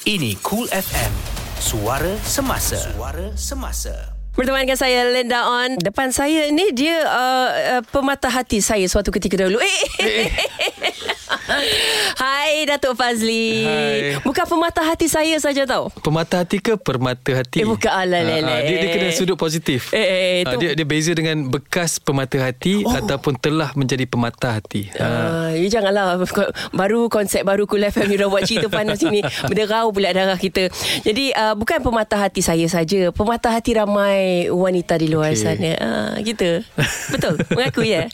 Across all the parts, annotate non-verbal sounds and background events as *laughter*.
Ini Cool FM. Suara semasa. Suara semasa. Berteman dengan saya Linda On Depan saya ni Dia uh, uh, Pemata hati saya Suatu ketika dahulu Eh, *laughs* eh. Hai Datuk Fazli Hai. Bukan pemata hati saya saja tau Pemata hati ke permata hati? Eh, bukan. Alah, Ah, ah, dia, dia kena sudut positif. Eh, eh, tu- dia, dia beza dengan bekas pemata hati oh. ataupun telah menjadi pemata hati. Ah. Uh, you janganlah Baru konsep baru Cool FM You dah buat cerita panas sini Berderau pula darah kita Jadi uh, Bukan pemata hati saya saja Pemata hati ramai Wanita di luar Okey. sana uh, Gitu Betul *laughs* Mengaku ya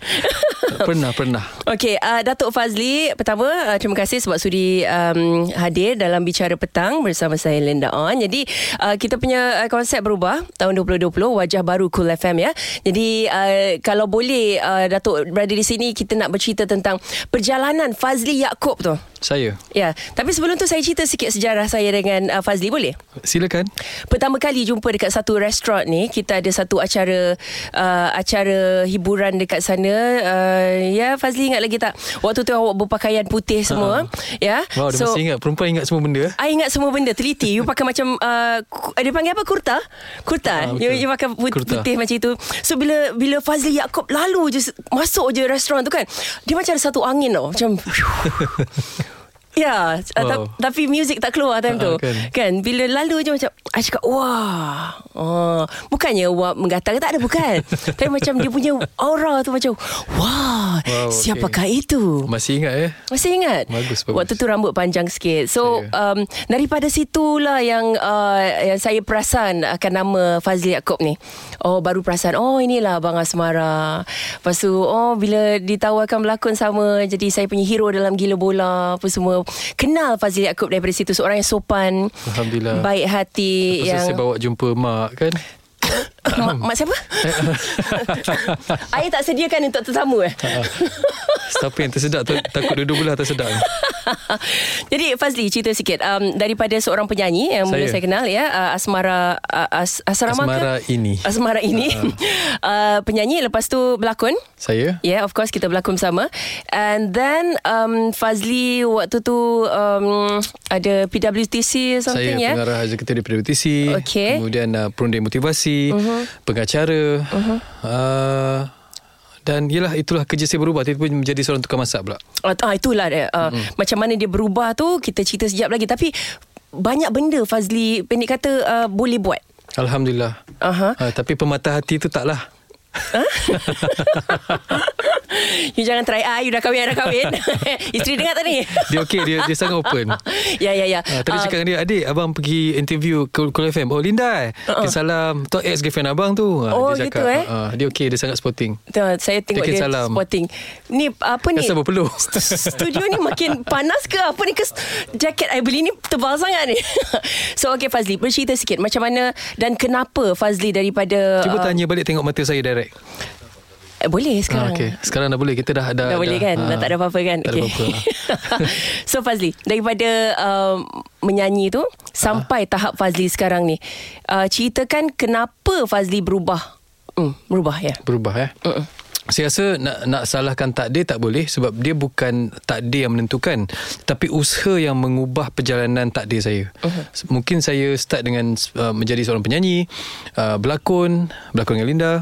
Pernah, pernah. Okey, uh, Datuk Fazli, pertama uh, terima kasih sebab sudi um, hadir dalam bicara petang bersama saya Linda On. Jadi uh, kita punya uh, konsep berubah tahun 2020 wajah baru Cool FM ya. Jadi uh, kalau boleh uh, Datuk berada di sini kita nak bercerita tentang perjalanan Fazli Yaakob tu. Saya. Ya, tapi sebelum tu saya cerita sikit sejarah saya dengan uh, Fazli boleh? Silakan. Pertama kali jumpa dekat satu restoran ni Kita ada satu acara uh, Acara hiburan dekat sana uh, Ya Fazli ingat lagi tak Waktu tu awak berpakaian putih semua Ya Wow, dia masih ingat. Perempuan ingat semua benda. I ingat semua benda Teliti You pakai macam uh, ku- Dia panggil apa Kurta Kurta Ah, you, you pakai put, Kurta. putih macam itu So bila Bila Fazli Yaakob Lalu je Masuk je restoran tu kan Dia macam ada satu angin tau Macam *laughs* *laughs* Ya, wow. Wow. tapi music tak keluar time tu. Ah, kan. kan. Bila lalu je macam I cakap wah. Oh, bukannya wah menggatal tak ada bukan. *laughs* tapi macam dia punya aura tu macam wah. Wow, siapakah okey. itu? Masih ingat eh? Masih ingat? Bagus, bagus. Waktu tu rambut panjang sikit. So, Saya. um, daripada situlah yang uh, yang saya perasan akan nama Fazli Yaakob ni. Oh, baru perasan. Oh, inilah Abang Asmara. Lepas tu, oh, bila ditawarkan berlakon sama, jadi saya punya hero dalam Gila Bola, apa semua. Kenal Fazli Yaakob daripada situ. Seorang yang sopan. Alhamdulillah. Baik hati. Lepas yang saya bawa jumpa mak kan? *coughs* mak, *coughs* mak siapa? *coughs* Air tak sediakan untuk tetamu eh? Siapa yang tersedak tu, takut duduk belah tersedak. *laughs* Jadi Fazli cerita sikit um, daripada seorang penyanyi yang mula Saya. saya kenal ya uh, Asmara uh, As, Asrama Asmara ke? ini. Asmara ini *laughs* uh, penyanyi lepas tu berlakon Saya? Yeah, of course kita berlakon bersama. And then um, Fazli waktu tu um, ada PWTC or something saya ya. pengarah eksekutif di PWTC. Okey. Kemudian uh, perundi motivasi, uh-huh. Pengacara. Uh-huh. Uh, dan yelah itulah kerja saya berubah Tiba-tiba menjadi seorang tukang masak pula Ah, ah itulah. Uh, mm-hmm. Macam mana dia berubah tu kita cerita sekejap lagi tapi banyak benda Fazli pendek kata uh, boleh buat. Alhamdulillah Aha. uh, Tapi pemata hati tu taklah *laughs* You jangan try ah you dah kahwin dah kahwin. *laughs* Isteri dengar tak ni? Dia okey dia, dia sangat open *laughs* ya ya ya. Uh, tadi Ah, cakap dengan dia Adik abang pergi interview Cool, cool FM Oh Linda eh uh-uh. Salam Tu ex-girlfriend abang tu uh, Oh, dia gitu, eh? uh, Dia okey Dia sangat sporting Tu, saya tengok Tekin dia salam. spotting. Ni apa ni? Rasa berpeluh Studio ni makin panas ke apa ni ke jaket I beli ni tebal sangat ni. so okay Fazli bercerita sikit macam mana dan kenapa Fazli daripada Cuba uh, tanya balik tengok mata saya direct eh, boleh Ah, sekarang. okay. Sekarang dah boleh. Kita dah Dah, dah, boleh kan? Dah ah, tak ada apa-apa kan? Tak ada apa-apa. *laughs* So Fazli Daripada um, Menyanyi tu Sampai tahap Fazli sekarang ni uh, Ceritakan Kenapa Fazli berubah? Hmm, Berubah ya. Berubah eh? Mm-mm. Saya rasa nak nak salahkan takdir tak boleh. Sebab dia bukan takdir yang menentukan. Tapi usaha yang mengubah perjalanan takdir saya. Uh-huh. Mungkin saya start dengan uh, menjadi seorang penyanyi, uh, berlakon, berlakon dengan Linda,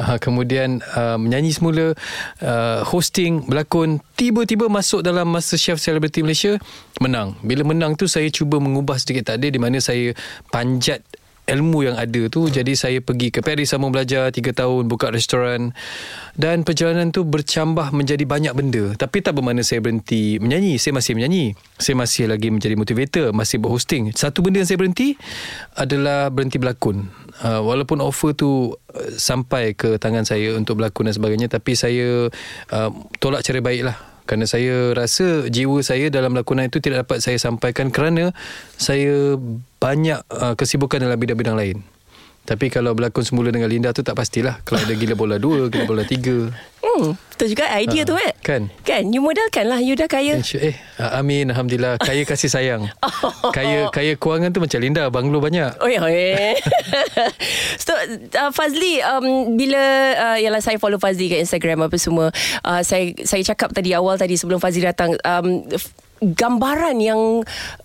uh, kemudian uh, menyanyi semula, uh, hosting, berlakon, tiba-tiba masuk dalam Master Chef Celebrity Malaysia, menang. Bila menang tu saya cuba mengubah sedikit takdir di mana saya panjat ilmu yang ada tu. Jadi saya pergi ke Paris sama belajar 3 tahun buka restoran. Dan perjalanan tu bercambah menjadi banyak benda. Tapi tak bermakna saya berhenti menyanyi. Saya masih menyanyi. Saya masih lagi menjadi motivator masih berhosting. Satu benda yang saya berhenti adalah berhenti berlakon. Uh, walaupun offer tu uh, sampai ke tangan saya untuk berlakon dan sebagainya tapi saya uh, tolak cara baik lah kerana saya rasa jiwa saya dalam lakonan itu tidak dapat saya sampaikan kerana saya banyak uh, kesibukan dalam bidang-bidang lain. Tapi kalau berlakon semula dengan Linda tu tak pastilah. Kalau ada gila bola dua, gila bola tiga. Hmm, betul juga idea Ah, tu eh. kan? Kan, you modalkan lah. You dah kaya. Insya- Eh, ah, amin. Alhamdulillah. Kaya kasih sayang. *laughs* Oh. Kaya kaya kewangan tu macam Linda. Banglo banyak. Oh ya, eh. so, uh, Fazli, um, bila uh, yalah saya follow Fazli kat Instagram apa semua, uh, saya saya cakap tadi awal tadi sebelum Fazli datang, um, gambaran yang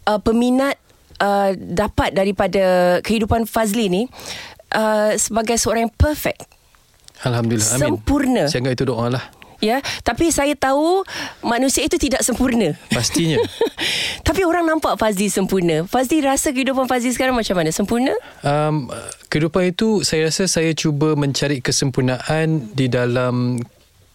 uh, peminat uh, dapat daripada kehidupan Fazli ni uh, sebagai seorang yang perfect. Alhamdulillah. Amin. Sempurna. Saya anggap itu doa lah. Ya, tapi saya tahu manusia itu tidak sempurna. Pastinya. *laughs* tapi orang nampak Fazli sempurna. Fazli rasa kehidupan Fazli sekarang macam mana? Sempurna? Um, kehidupan itu saya rasa saya cuba mencari kesempurnaan di dalam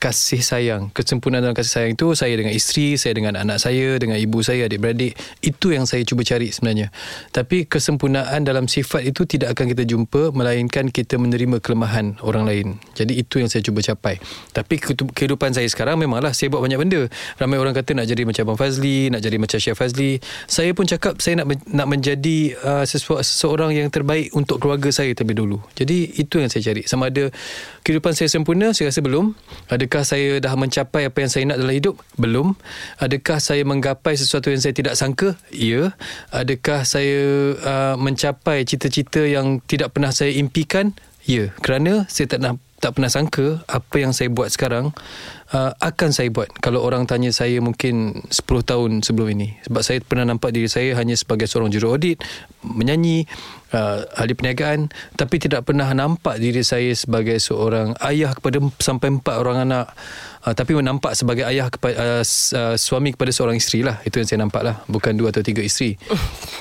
kasih sayang. Kesempurnaan dalam kasih sayang itu saya dengan isteri saya dengan anak saya dengan ibu saya adik-beradik. Itu yang saya cuba cari sebenarnya. Tapi kesempurnaan dalam sifat itu tidak akan kita jumpa melainkan kita menerima kelemahan orang lain. Jadi itu yang saya cuba capai. Tapi kehidupan saya sekarang memanglah saya buat banyak benda. Ramai orang kata nak jadi macam Abang Fazli nak jadi macam Syekh Fazli. Saya pun cakap saya nak nak menjadi uh, seseorang yang terbaik untuk keluarga saya terlebih dulu. Jadi itu yang saya cari. Sama ada kehidupan saya sempurna saya rasa belum. Ada Adakah saya dah mencapai apa yang saya nak dalam hidup? Belum. Adakah saya menggapai sesuatu yang saya tidak sangka? Ya. Adakah saya uh, mencapai cita-cita yang tidak pernah saya impikan? Ya. Kerana saya tak nak tak pernah sangka apa yang saya buat sekarang uh, akan saya buat. Kalau orang tanya saya mungkin 10 tahun sebelum ini. Sebab saya pernah nampak diri saya hanya sebagai seorang juru audit menyanyi uh, ahli perniagaan tapi tidak pernah nampak diri saya sebagai seorang ayah kepada sampai empat orang anak. Uh, tapi nampak sebagai ayah kepada uh, uh, suami kepada seorang isteri lah. Itu yang saya nampak lah. Bukan dua atau tiga isteri.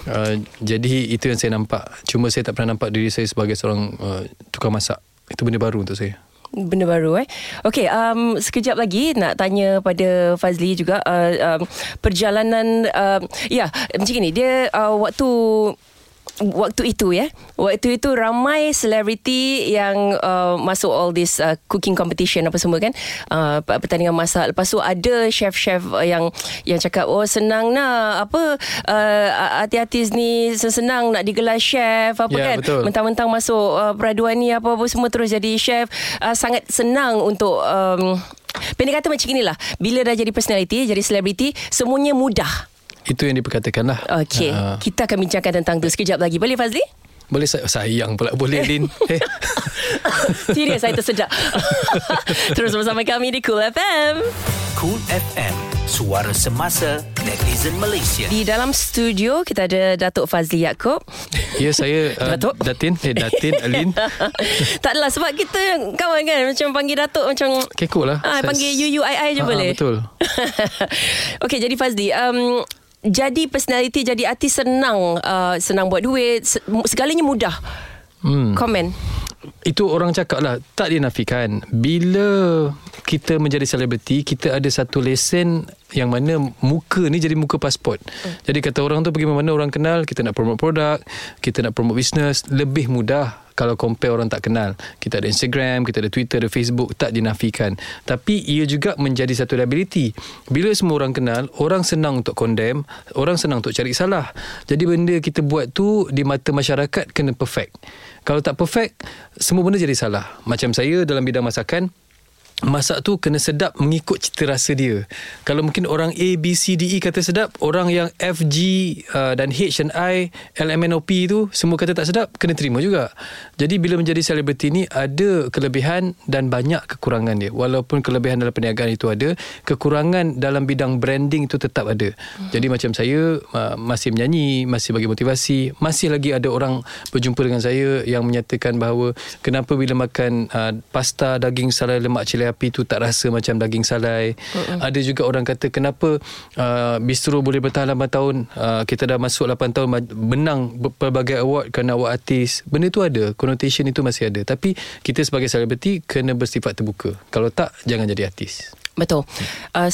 Uh, jadi itu yang saya nampak. Cuma saya tak pernah nampak diri saya sebagai seorang uh, tukang masak itu benda baru untuk saya. Benda baru eh. Okey, um, sekejap lagi nak tanya pada Fazli juga uh, um, perjalanan uh, ya macam ni dia uh, waktu waktu itu ya. Waktu itu ramai selebriti yang uh, masuk all this uh, cooking competition apa semua kan? Uh, pertandingan masak. Lepas tu ada chef-chef yang yang cakap oh senang nak apa uh, artis-artis ni senang nak digelar chef apa yeah, kan? betul. mentang-mentang masuk uh, peraduan ni apa-apa semua terus jadi chef. Uh, sangat senang untuk um, pendek kata macam inilah. Bila dah jadi personality jadi selebriti semuanya mudah itu yang diperkatakan lah. Okey. Uh, kita akan bincangkan tentang tu sekejap lagi. Boleh Fazli? Boleh say- sayang pula. Boleh Lin. *laughs* Eh. Serius saya tersedak. *laughs* Terus bersama kami di Cool FM. Cool FM, suara semasa netizen Malaysia. Di dalam studio kita ada Datuk Fazli Yaakob. ya saya *laughs* uh, Datuk. Datin. Eh Datin Alin. tak adalah sebab kita kawan kan macam panggil Datuk macam Kekok lah. Ah, panggil UUII je Ah, ah, boleh. betul. Okey jadi Fazli um, jadi personality jadi artis senang uh, senang buat duit se- segalanya mudah. Hmm. Komen. Itu orang cakap lah Tak dinafikan Bila kita menjadi selebriti Kita ada satu lesen Yang mana muka ni jadi muka pasport hmm. Jadi kata orang tu pergi mana orang kenal Kita nak promote produk Kita nak promote business Lebih mudah kalau compare orang tak kenal Kita ada Instagram Kita ada Twitter Ada Facebook Tak dinafikan. Tapi ia juga menjadi satu liability. Bila semua orang kenal Orang senang untuk condemn Orang senang untuk cari salah. Jadi benda kita buat tu Di mata masyarakat Kena perfect. Kalau tak perfect Semua benda jadi salah. Macam saya dalam bidang masakan Masak tu kena sedap mengikut cita rasa dia. Kalau mungkin orang A, B, C, D, E kata sedap, orang yang F, G uh, dan H dan I, L, M, N, O, P tu semua kata tak sedap, kena terima juga. Jadi bila menjadi selebriti ni ada kelebihan dan banyak kekurangan dia. Walaupun kelebihan dalam perniagaan itu ada, kekurangan dalam bidang branding itu tetap ada. Jadi macam saya uh, masih menyanyi, masih bagi motivasi, masih lagi ada orang berjumpa dengan saya yang menyatakan bahawa kenapa bila makan uh, pasta daging salai lemak cili api tu tak rasa macam daging salai. Uh-uh. Ada juga orang kata kenapa uh, bistro boleh bertahan 8 tahun, uh, kita dah masuk 8 tahun menang pelbagai award kerana awak artis. Benda tu ada, connotation itu masih ada. Tapi kita sebagai selebriti kena bersifat terbuka. Kalau tak jangan jadi artis. Betul. Uh,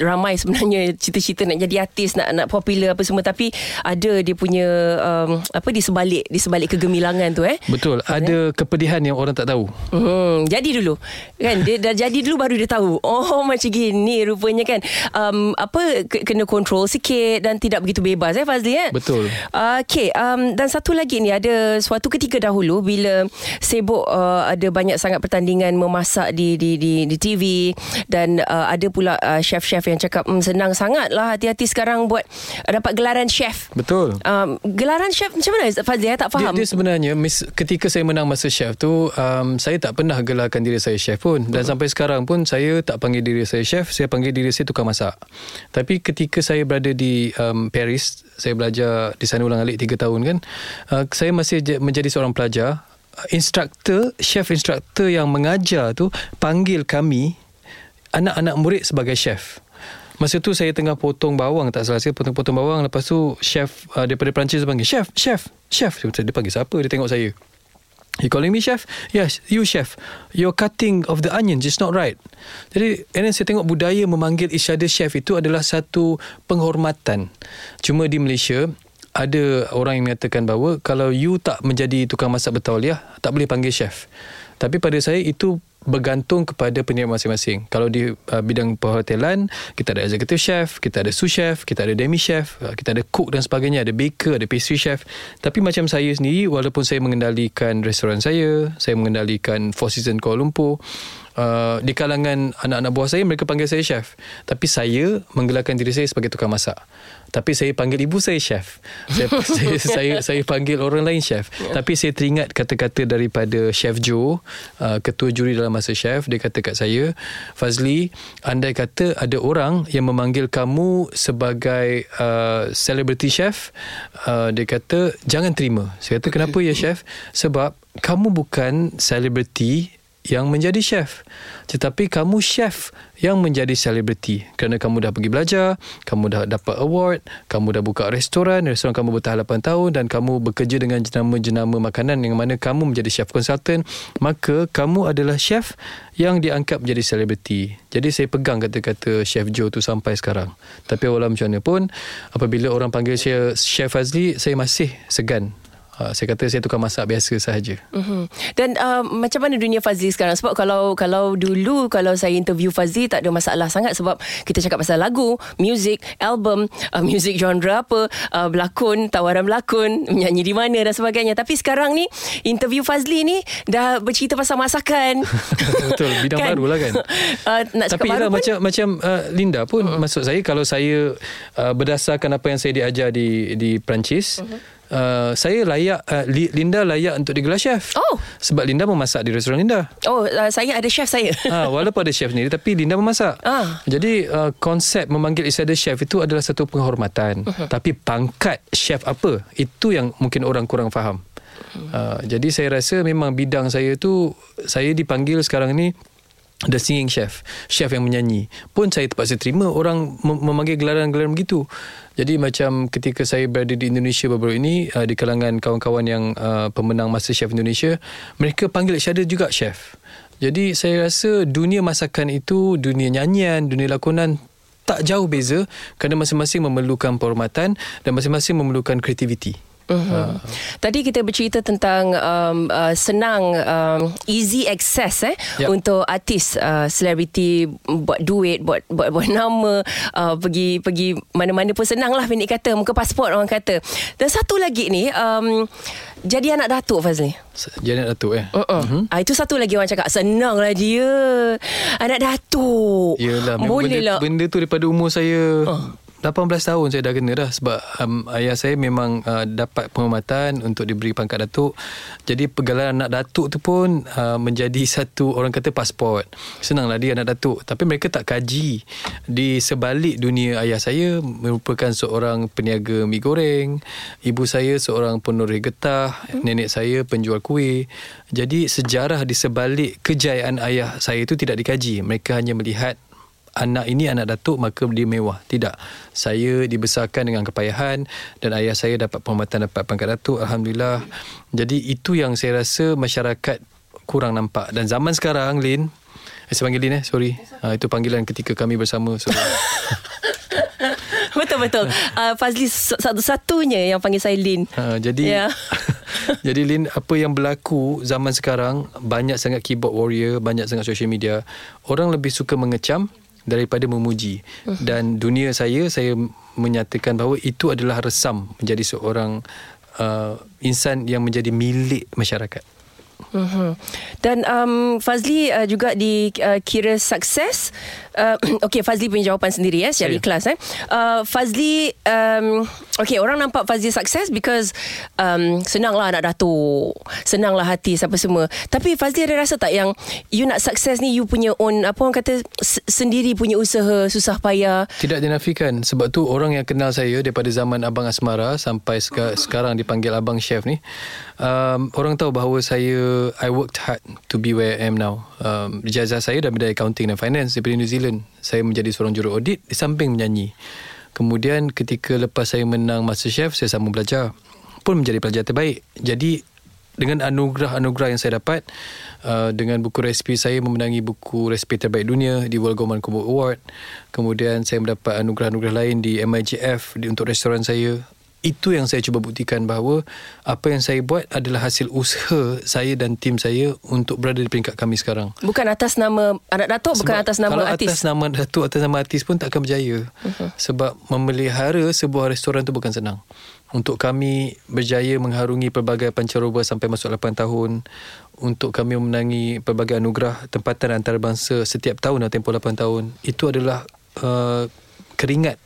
ramai sebenarnya cita-cita nak jadi artis, nak nak popular apa semua tapi ada dia punya um, apa di sebalik di sebalik kegemilangan tu eh. Betul. Ada eh? kepedihan yang orang tak tahu. Hmm, jadi dulu. Kan dia dah jadi dulu baru dia tahu. Oh *laughs* macam gini rupanya kan. Um, apa kena kontrol sikit dan tidak begitu bebas eh Fazli eh. Betul. Uh, okay, um, dan satu lagi ni ada suatu ketika dahulu bila sibuk uh, ada banyak sangat pertandingan memasak di di di di TV dan dan uh, ada pula uh, chef-chef yang cakap mm, senang sangat lah hati-hati sekarang buat uh, dapat gelaran chef. Betul. Um, gelaran chef macam mana Fazli? Saya tak faham. Dia, dia sebenarnya mis, ketika saya menang masa chef tu um, saya tak pernah gelarkan diri saya chef pun dan uh-huh. sampai sekarang pun saya tak panggil diri saya chef, saya panggil diri saya tukang masak. Tapi ketika saya berada di um, Paris, saya belajar di sana ulang alik 3 tahun kan. Uh, saya masih menjadi seorang pelajar instruktor, chef instruktor yang mengajar tu panggil kami anak-anak murid sebagai chef. Masa tu saya tengah potong bawang tak salah saya potong-potong bawang lepas tu chef uh, daripada Perancis panggil chef, chef, chef. Dia panggil siapa? Dia tengok saya. You calling me chef? Yes, you chef. Your cutting of the onions is not right. Jadi, and then saya tengok budaya memanggil each other chef itu adalah satu penghormatan. Cuma di Malaysia, ada orang yang mengatakan bahawa kalau you tak menjadi tukang masak bertauliah tak boleh panggil chef tapi pada saya itu bergantung kepada peniaga masing-masing. Kalau di uh, bidang perhotelan, kita ada executive chef, kita ada sous chef, kita ada demi chef, uh, kita ada cook dan sebagainya, ada baker, ada pastry chef. Tapi macam saya sendiri, walaupun saya mengendalikan restoran saya, saya mengendalikan Four Seasons Kuala Lumpur, Uh, di kalangan anak-anak buah saya mereka panggil saya chef. Tapi saya menggelarkan diri saya sebagai tukang masak. Tapi saya panggil ibu saya chef. Saya *laughs* *laughs* saya, saya saya panggil orang lain chef. Tapi saya teringat kata-kata daripada chef Joe uh, ketua juri dalam masa chef. Dia kata kat saya Fazli andai kata ada orang yang memanggil kamu sebagai uh, celebrity chef uh, dia kata jangan terima. Saya kata kenapa ya *laughs* chef? Sebab kamu bukan celebrity yang menjadi chef. Tetapi kamu chef yang menjadi selebriti. Kerana kamu dah pergi belajar kamu dah dapat award kamu dah buka restoran restoran kamu bertahan 8 tahun dan kamu bekerja dengan jenama-jenama makanan yang mana kamu menjadi chef consultant maka kamu adalah chef yang diangkat menjadi selebriti. Jadi saya pegang kata-kata chef Joe tu sampai sekarang. Tapi walau macam mana pun apabila orang panggil saya chef Fazli saya masih segan uh, saya kata saya tukar masak biasa sahaja. Uh-huh. Dan uh, macam mana dunia Fazli sekarang? Sebab kalau kalau dulu kalau saya interview Fazli tak ada masalah sangat sebab kita cakap pasal lagu, music, album, uh, music genre apa, uh, berlakon, tawaran berlakon, menyanyi di mana dan sebagainya. Tapi sekarang ni interview Fazli ni dah bercerita pasal masakan. *laughs* Betul, bidang kan? baru lah kan. Uh, *laughs* nak Tapi baru pun, macam macam uh, Linda pun uh-huh. maksud saya kalau saya uh, berdasarkan apa yang saya diajar di di Perancis uh-huh uh, saya layak uh, Linda layak untuk digelar chef. Oh. Sebab Linda memasak di restoran Linda. Oh, uh, saya ada chef saya. Ha, *laughs* walaupun ada chef sendiri tapi Linda memasak. Ah. Jadi uh, konsep memanggil isteri chef itu adalah satu penghormatan. Uh-huh. Tapi pangkat chef apa? Itu yang mungkin orang kurang faham. Uh, jadi saya rasa memang bidang saya tu saya dipanggil sekarang ni The singing chef Chef yang menyanyi. Pun saya terpaksa terima Orang memanggil gelaran-gelaran begitu. Jadi macam ketika saya berada di Indonesia baru-baru ini uh, Di kalangan kawan-kawan yang uh, pemenang Master Chef Indonesia Mereka panggil saya juga chef. Jadi saya rasa dunia masakan itu Dunia nyanyian, dunia lakonan Tak jauh beza Kerana masing-masing memerlukan penghormatan Dan masing-masing memerlukan kreativiti Uh-huh. Uh. Tadi kita bercerita tentang um, uh, senang um, easy access eh yep. untuk artis uh, selebriti buat duit buat buat buat *laughs* nama uh, pergi pergi mana-mana pun senang lah pendek kata muka pasport orang kata. Dan satu lagi ni um, jadi anak datuk Fazli. Jadi anak datuk eh. Uh-uh. Uh-huh. Uh, itu satu lagi orang cakap senang lah dia. Anak datuk. Yalah, Boleh benda, lah. Benda tu daripada umur saya uh. 18 tahun saya dah kena dah sebab um, ayah saya memang uh, dapat penghormatan untuk diberi pangkat datuk. Jadi pergalaran anak datuk tu pun uh, menjadi satu orang kata pasport. Senanglah dia anak datuk tapi mereka tak kaji di sebalik dunia ayah saya merupakan seorang peniaga mi goreng, ibu saya seorang penoreh getah, nenek saya penjual kuih. Jadi sejarah di sebalik kejayaan ayah saya itu tidak dikaji. Mereka hanya melihat anak ini anak datuk maka dia mewah. Tidak. Saya dibesarkan dengan kepayahan dan ayah saya dapat penghormatan dapat pangkat datuk. Alhamdulillah. Jadi itu yang saya rasa masyarakat kurang nampak. Dan zaman sekarang Lin eh, saya panggil Lin eh sorry. Ha, itu panggilan ketika kami bersama so, *laughs* betul betul uh, Fazli satu-satunya yang panggil saya Lin. Ha, jadi yeah. *laughs* jadi Lin apa yang berlaku zaman sekarang banyak sangat keyboard warrior banyak sangat social media. Orang lebih suka mengecam daripada memuji uh-huh. dan dunia saya saya menyatakan bahawa itu adalah resam menjadi seorang uh, insan yang menjadi milik masyarakat. Uh-huh. Dan um, Fazli uh, juga dikira uh, sukses uh, *clears throat* okay Fazli punya jawapan sendiri ya, secara Saya. ikhlas eh. Uh, Fazli um, okay orang nampak Fazli sukses because um, senanglah anak datuk, senanglah hati siapa semua. Tapi Fazli ada rasa tak yang you nak sukses ni you punya own apa orang kata s- sendiri punya usaha susah payah. Tidak dinafikan sebab tu orang yang kenal saya daripada zaman Abang Asmara sampai seka- sekarang dipanggil Abang Chef ni um, orang tahu bahawa saya I worked hard to be where I am now. Um, ijazah saya dah bidang accounting dan finance daripada New Zealand. Saya menjadi seorang juru audit di samping menyanyi. Kemudian ketika lepas saya menang MasterChef saya sambung belajar pun menjadi pelajar terbaik. Jadi dengan anugerah-anugerah yang saya dapat uh, dengan buku resipi saya memenangi buku resipi terbaik dunia di World Gourmand Combo Award kemudian saya mendapat anugerah-anugerah lain di MIGF di, untuk restoran saya itu yang saya cuba buktikan bahawa apa yang saya buat adalah hasil usaha saya dan tim saya untuk berada di peringkat kami sekarang Bukan atas nama anak datuk, bukan sebab atas nama kalau artis. atas nama datuk atas nama artis pun tak akan berjaya. Uh-huh. Sebab memelihara sebuah restoran tu bukan senang. Untuk kami berjaya mengharungi pelbagai pancaroba sampai masuk 8 tahun. Untuk kami memenangi pelbagai anugerah tempatan antarabangsa setiap tahun dalam tempoh 8 tahun. Itu adalah uh, keringat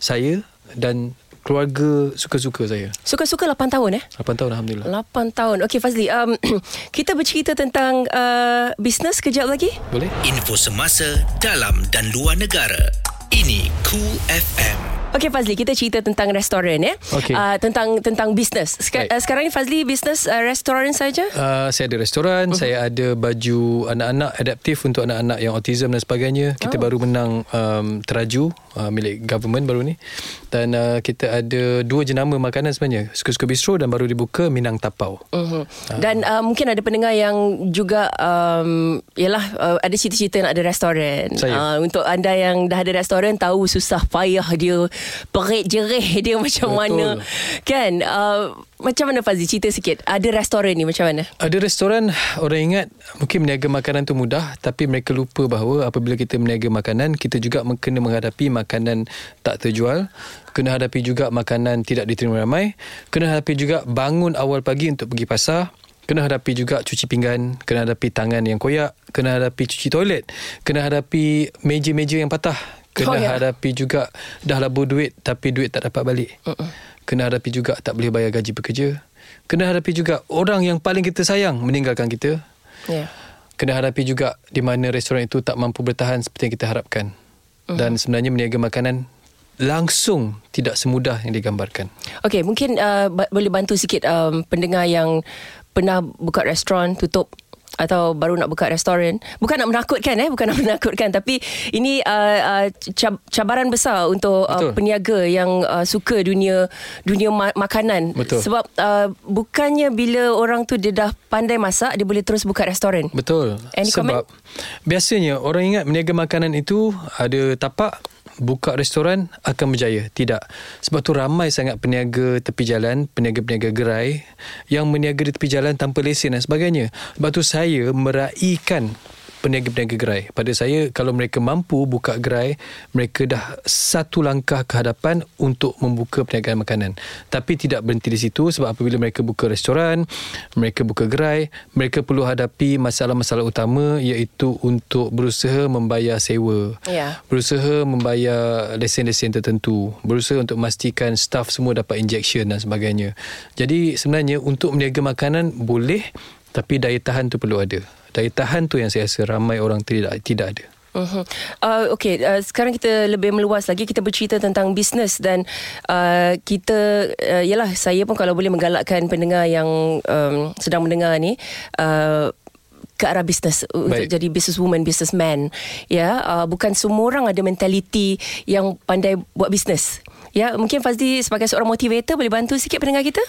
saya dan keluarga suka-suka saya. Suka-suka 8 tahun eh? 8 tahun Alhamdulillah. 8 tahun. Okey Fazli, um, *clears throat* kita bercerita tentang uh, bisnes kejap lagi. Boleh? Info semasa dalam dan luar negara. Ini Cool FM. Okey Fazli, kita cerita tentang restoran ya. Okey. Uh, tentang tentang bisnes. Seka- Baik. uh, sekarang ni Fazli bisnes uh, restoran saja? Uh, saya ada restoran, uh-huh. saya ada baju anak-anak adaptif untuk anak-anak yang autism dan sebagainya. Kita Oh. baru menang um, teraju uh, milik government baru ni. Dan uh, kita ada dua jenama makanan sebenarnya. Suka-suka bistro dan baru dibuka Minang Tapau. Uh-huh. Dan uh, mungkin ada pendengar yang juga um, yalah uh, ada cita-cita nak ada restoran. Saya. Uh, untuk anda yang dah ada restoran tahu susah payah dia, perit jerih dia macam Betul. mana. Kan? Uh, macam mana Fazli cerita sikit. Ada restoran ni macam mana? Ada restoran orang ingat mungkin meniaga makanan tu mudah tapi mereka lupa bahawa apabila kita meniaga makanan kita juga kena menghadapi makanan tak terjual kena hadapi juga makanan tidak diterima ramai kena hadapi juga bangun awal pagi untuk pergi pasar kena hadapi juga cuci pinggan kena hadapi tangan yang koyak kena hadapi cuci toilet kena hadapi meja-meja yang patah kena Oh, ya. hadapi juga dah labur duit tapi duit tak dapat balik Uh-uh. Kena hadapi juga tak boleh bayar gaji pekerja. Kena hadapi juga orang yang paling kita sayang meninggalkan kita. Ya. Yeah. Kena hadapi juga di mana restoran itu tak mampu bertahan seperti yang kita harapkan. Uh-huh. Dan sebenarnya meniaga makanan langsung tidak semudah yang digambarkan. Okey, mungkin uh, ba- boleh bantu sikit um, pendengar yang pernah buka restoran tutup atau baru nak buka restoran. Bukan nak menakutkan eh, bukan nak *laughs* menakutkan tapi ini uh, uh, cab- cabaran besar untuk uh, Betul. peniaga yang uh, suka dunia dunia ma- makanan. Betul. Sebab uh, bukannya bila orang tu dia dah pandai masak dia boleh terus buka restoran. Betul. Any Sebab biasanya orang ingat meniaga makanan itu ada tapak buka restoran akan berjaya. Tidak. Sebab tu ramai sangat peniaga tepi jalan, peniaga-peniaga gerai yang meniaga di tepi jalan tanpa lesen dan sebagainya. Sebab tu saya meraihkan peniaga-peniaga gerai. Pada saya, kalau mereka mampu buka gerai, mereka dah satu langkah ke hadapan untuk membuka perniagaan makanan. Tapi tidak berhenti di situ sebab apabila mereka buka restoran, mereka buka gerai, mereka perlu hadapi masalah-masalah utama iaitu untuk berusaha membayar sewa. Ya. Berusaha membayar lesen-lesen tertentu. Berusaha untuk memastikan staff semua dapat injection dan sebagainya. Jadi sebenarnya untuk meniaga makanan boleh tapi daya tahan tu perlu ada. Daya tahan tu yang saya rasa ramai orang tidak tidak ada. Uh-huh. Uh, okay, uh, sekarang kita lebih meluas lagi kita bercerita tentang bisnes dan uh, kita uh, yalah saya pun kalau boleh menggalakkan pendengar yang um, sedang mendengar ni uh, ke arah bisnes untuk jadi businesswoman, businessman. Ya, uh, bukan semua orang ada mentaliti yang pandai buat bisnes. Ya, mungkin Fazli sebagai seorang motivator boleh bantu sikit pendengar kita?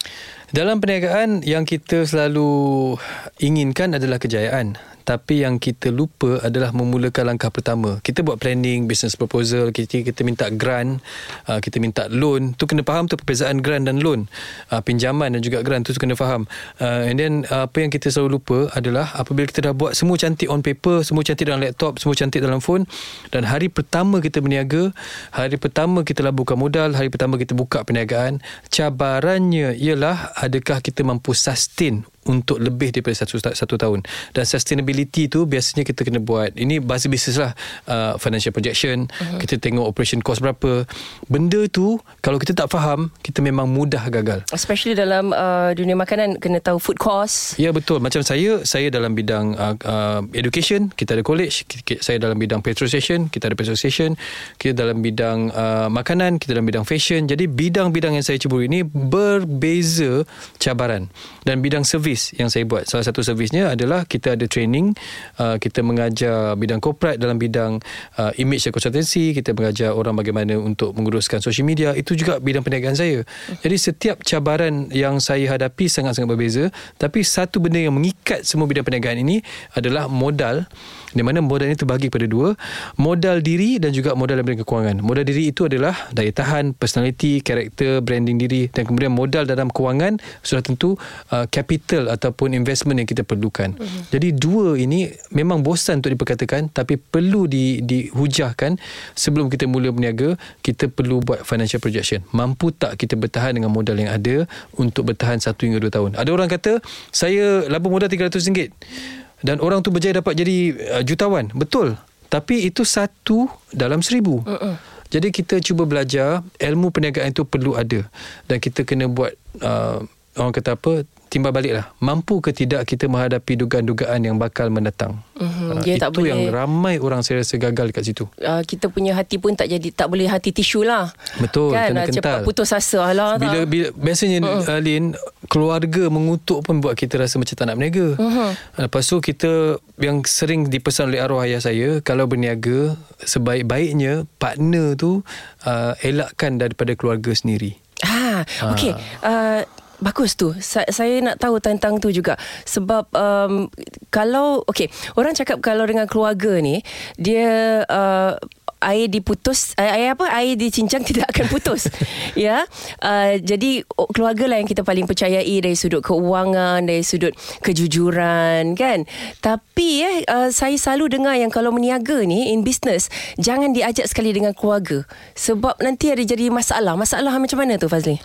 Dalam perniagaan yang kita selalu inginkan adalah kejayaan. Tapi yang kita lupa adalah memulakan langkah pertama. Kita buat planning, business proposal, kita, kita minta grant, uh, kita minta loan. Tu kena faham tu perbezaan grant dan loan. Uh, pinjaman dan juga grant tu kena faham. Uh, and then uh, apa yang kita selalu lupa adalah apabila kita dah buat semua cantik on paper, semua cantik dalam laptop, semua cantik dalam phone dan hari pertama kita berniaga, hari pertama kita laburkan modal, hari pertama kita buka perniagaan, cabarannya ialah adakah kita mampu sustain untuk lebih daripada satu, satu tahun. Dan sustainability tu biasanya kita kena buat ini bahasa bisnes lah uh, financial projection. Uh-huh. kita tengok operation cost berapa. Benda tu kalau kita tak faham kita memang mudah gagal. Especially dalam uh, dunia makanan kena tahu food cost. Ya betul. Macam saya saya dalam bidang uh, uh, education kita ada college saya dalam bidang petrol station kita ada petrol station kita dalam bidang uh, makanan kita dalam bidang fashion. Jadi bidang-bidang yang saya ceburi ini berbeza cabaran. Dan bidang servis yang saya buat. Salah satu servisnya adalah kita ada training uh, kita mengajar bidang corporate dalam bidang uh, image consultancy kita mengajar orang bagaimana untuk menguruskan social media. Itu juga bidang perniagaan saya. Jadi setiap cabaran yang saya hadapi sangat-sangat berbeza. Tapi satu benda yang mengikat semua bidang perniagaan ini adalah modal di mana modal ini terbagi pada dua modal diri dan juga modal dalam bidang kewangan. Modal diri itu adalah daya tahan personality karakter branding diri dan kemudian modal dalam kewangan sudah tentu uh, capital ataupun investment yang kita perlukan. Uh-huh. jadi dua ini memang bosan untuk diperkatakan tapi perlu di, dihujahkan sebelum kita mula berniaga kita perlu buat financial projection. Mampu tak kita bertahan dengan modal yang ada untuk bertahan satu hingga dua tahun? Ada orang kata saya labur modal RM300 dan orang tu berjaya dapat jadi uh, jutawan. Betul. Tapi itu satu dalam seribu. Uh-uh. jadi kita cuba belajar ilmu perniagaan itu perlu ada. Dan kita kena buat uh, orang kata apa timbal balik lah mampu ke tidak kita menghadapi dugaan-dugaan yang bakal mendatang uh-huh. uh, itu tak boleh, yang ramai orang saya rasa gagal dekat situ uh, kita punya hati pun tak jadi tak boleh hati tisu lah betul kan? kena kental cepat putus asa lah bila, bila biasanya uh-huh. Lin keluarga mengutuk pun buat kita rasa macam tak nak berniaga uh-huh. lepas tu kita yang sering dipesan oleh arwah ayah saya kalau berniaga sebaik-baiknya partner tu uh, elakkan daripada keluarga sendiri Ah, okay. Uh, Bagus tu. Sa- saya nak tahu tentang tu juga. Sebab um, kalau okay, orang cakap kalau dengan keluarga ni dia uh, air diputus air apa? Air dicincang *laughs* tidak akan putus. *laughs* Ya? Uh, jadi keluarga lah yang kita paling percayai dari sudut keuangan dari sudut kejujuran kan? Tapi eh uh, saya selalu dengar yang kalau meniaga ni in business jangan diajak sekali dengan keluarga. Sebab nanti ada jadi masalah. Masalah macam mana tu Fazli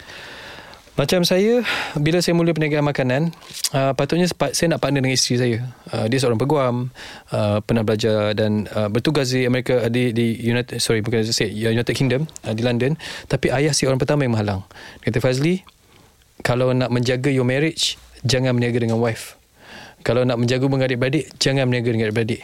macam saya, bila saya mula perniagaan makanan, uh, patutnya saya nak partner dengan isteri saya. Uh, dia seorang peguam, uh, pernah belajar dan uh, bertugas di Amerika di, di United sorry bukan saya United Kingdom uh, di London. Tapi ayah si orang pertama yang menghalang. Kata Fazli, kalau nak menjaga your marriage, jangan berniaga dengan wife. Kalau nak menjaga hubungan adik-beradik, jangan berniaga dengan adik-beradik.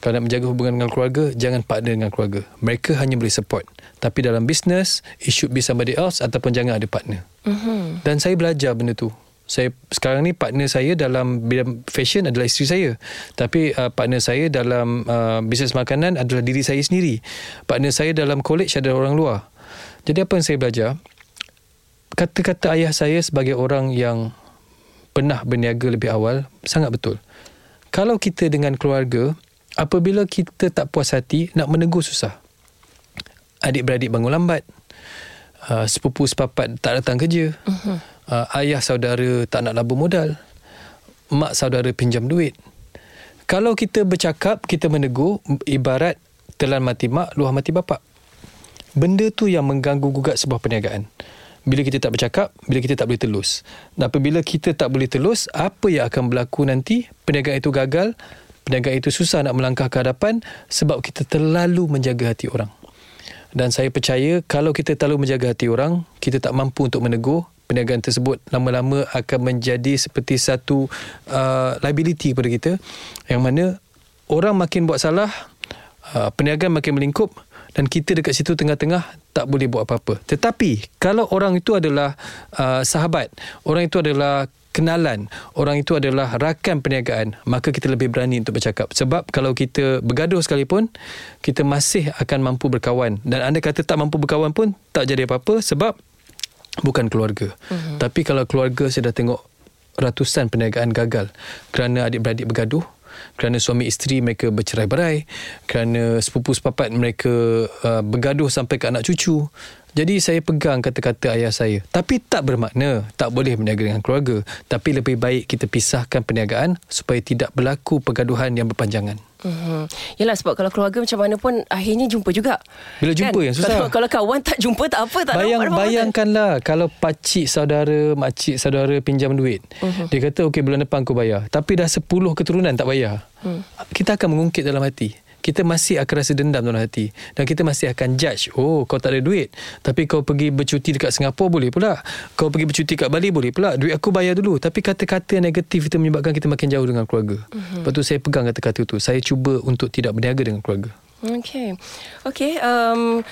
Kalau nak menjaga hubungan dengan keluarga, jangan partner dengan keluarga. Mereka hanya boleh support. Tapi dalam bisnes, it should be somebody else ataupun jangan ada partner. Uh-huh. Dan saya belajar benda tu. Saya sekarang ni partner saya dalam bidang fashion adalah isteri saya. Tapi uh, partner saya dalam uh, bisnes makanan adalah diri saya sendiri. Partner saya dalam college adalah orang luar. Jadi apa yang saya belajar? Kata-kata ayah saya sebagai orang yang pernah berniaga lebih awal sangat betul. Kalau kita dengan keluarga, apabila kita tak puas hati, nak menegur susah. Adik-beradik bangun lambat. Uh, sepupu sepapat tak datang kerja. Uh-huh. Uh, ayah saudara tak nak labur modal. Mak saudara pinjam duit. Kalau kita bercakap, kita menegur, ibarat telan mati mak, luah mati bapak. Benda tu yang mengganggu gugat sebuah perniagaan bila kita tak bercakap, bila kita tak boleh telus. Dan apabila kita tak boleh telus, apa yang akan berlaku nanti? Perniagaan itu gagal, perniagaan itu susah nak melangkah ke hadapan sebab kita terlalu menjaga hati orang. Dan saya percaya kalau kita terlalu menjaga hati orang, kita tak mampu untuk menegur, perniagaan tersebut lama-lama akan menjadi seperti satu uh, liability kepada kita yang mana orang makin buat salah, uh, perniagaan makin melingkup, dan kita dekat situ tengah-tengah tak boleh buat apa-apa. Tetapi kalau orang itu adalah uh, sahabat, orang itu adalah kenalan, orang itu adalah rakan perniagaan, maka kita lebih berani untuk bercakap. Sebab kalau kita bergaduh sekalipun, kita masih akan mampu berkawan. Dan anda kata tak mampu berkawan pun tak jadi apa-apa sebab bukan keluarga. Uh-huh. Tapi kalau keluarga saya dah tengok ratusan perniagaan gagal kerana adik-beradik bergaduh, kerana suami isteri mereka bercerai-berai kerana sepupu sepapat mereka uh, bergaduh sampai ke anak cucu. Jadi saya pegang kata-kata ayah saya. Tapi tak bermakna tak boleh berniaga dengan keluarga. Tapi lebih baik kita pisahkan perniagaan supaya tidak berlaku pergaduhan yang berpanjangan Hmm. Yelah sebab kalau keluarga macam mana pun akhirnya jumpa juga. Bila jumpa yang susah. Kalau, kalau kawan tak jumpa tak apa tak Bayang, nampak bayangkanlah kalau pakcik saudara, makcik saudara pinjam duit. Uh-huh. Dia kata okey bulan depan aku bayar. Tapi dah 10 keturunan tak bayar. Hmm. Kita akan mengungkit dalam hati. Kita masih akan rasa dendam dalam hati dan kita masih akan judge. Oh, kau tak ada duit. Tapi kau pergi bercuti dekat Singapura boleh pula. Kau pergi bercuti kat Bali boleh pula. Duit aku bayar dulu. Tapi kata-kata negatif itu menyebabkan kita makin jauh dengan keluarga. Uh-huh. Lepas tu saya pegang kata-kata tu. Saya cuba untuk tidak berniaga dengan keluarga. Okay. Okay. Um,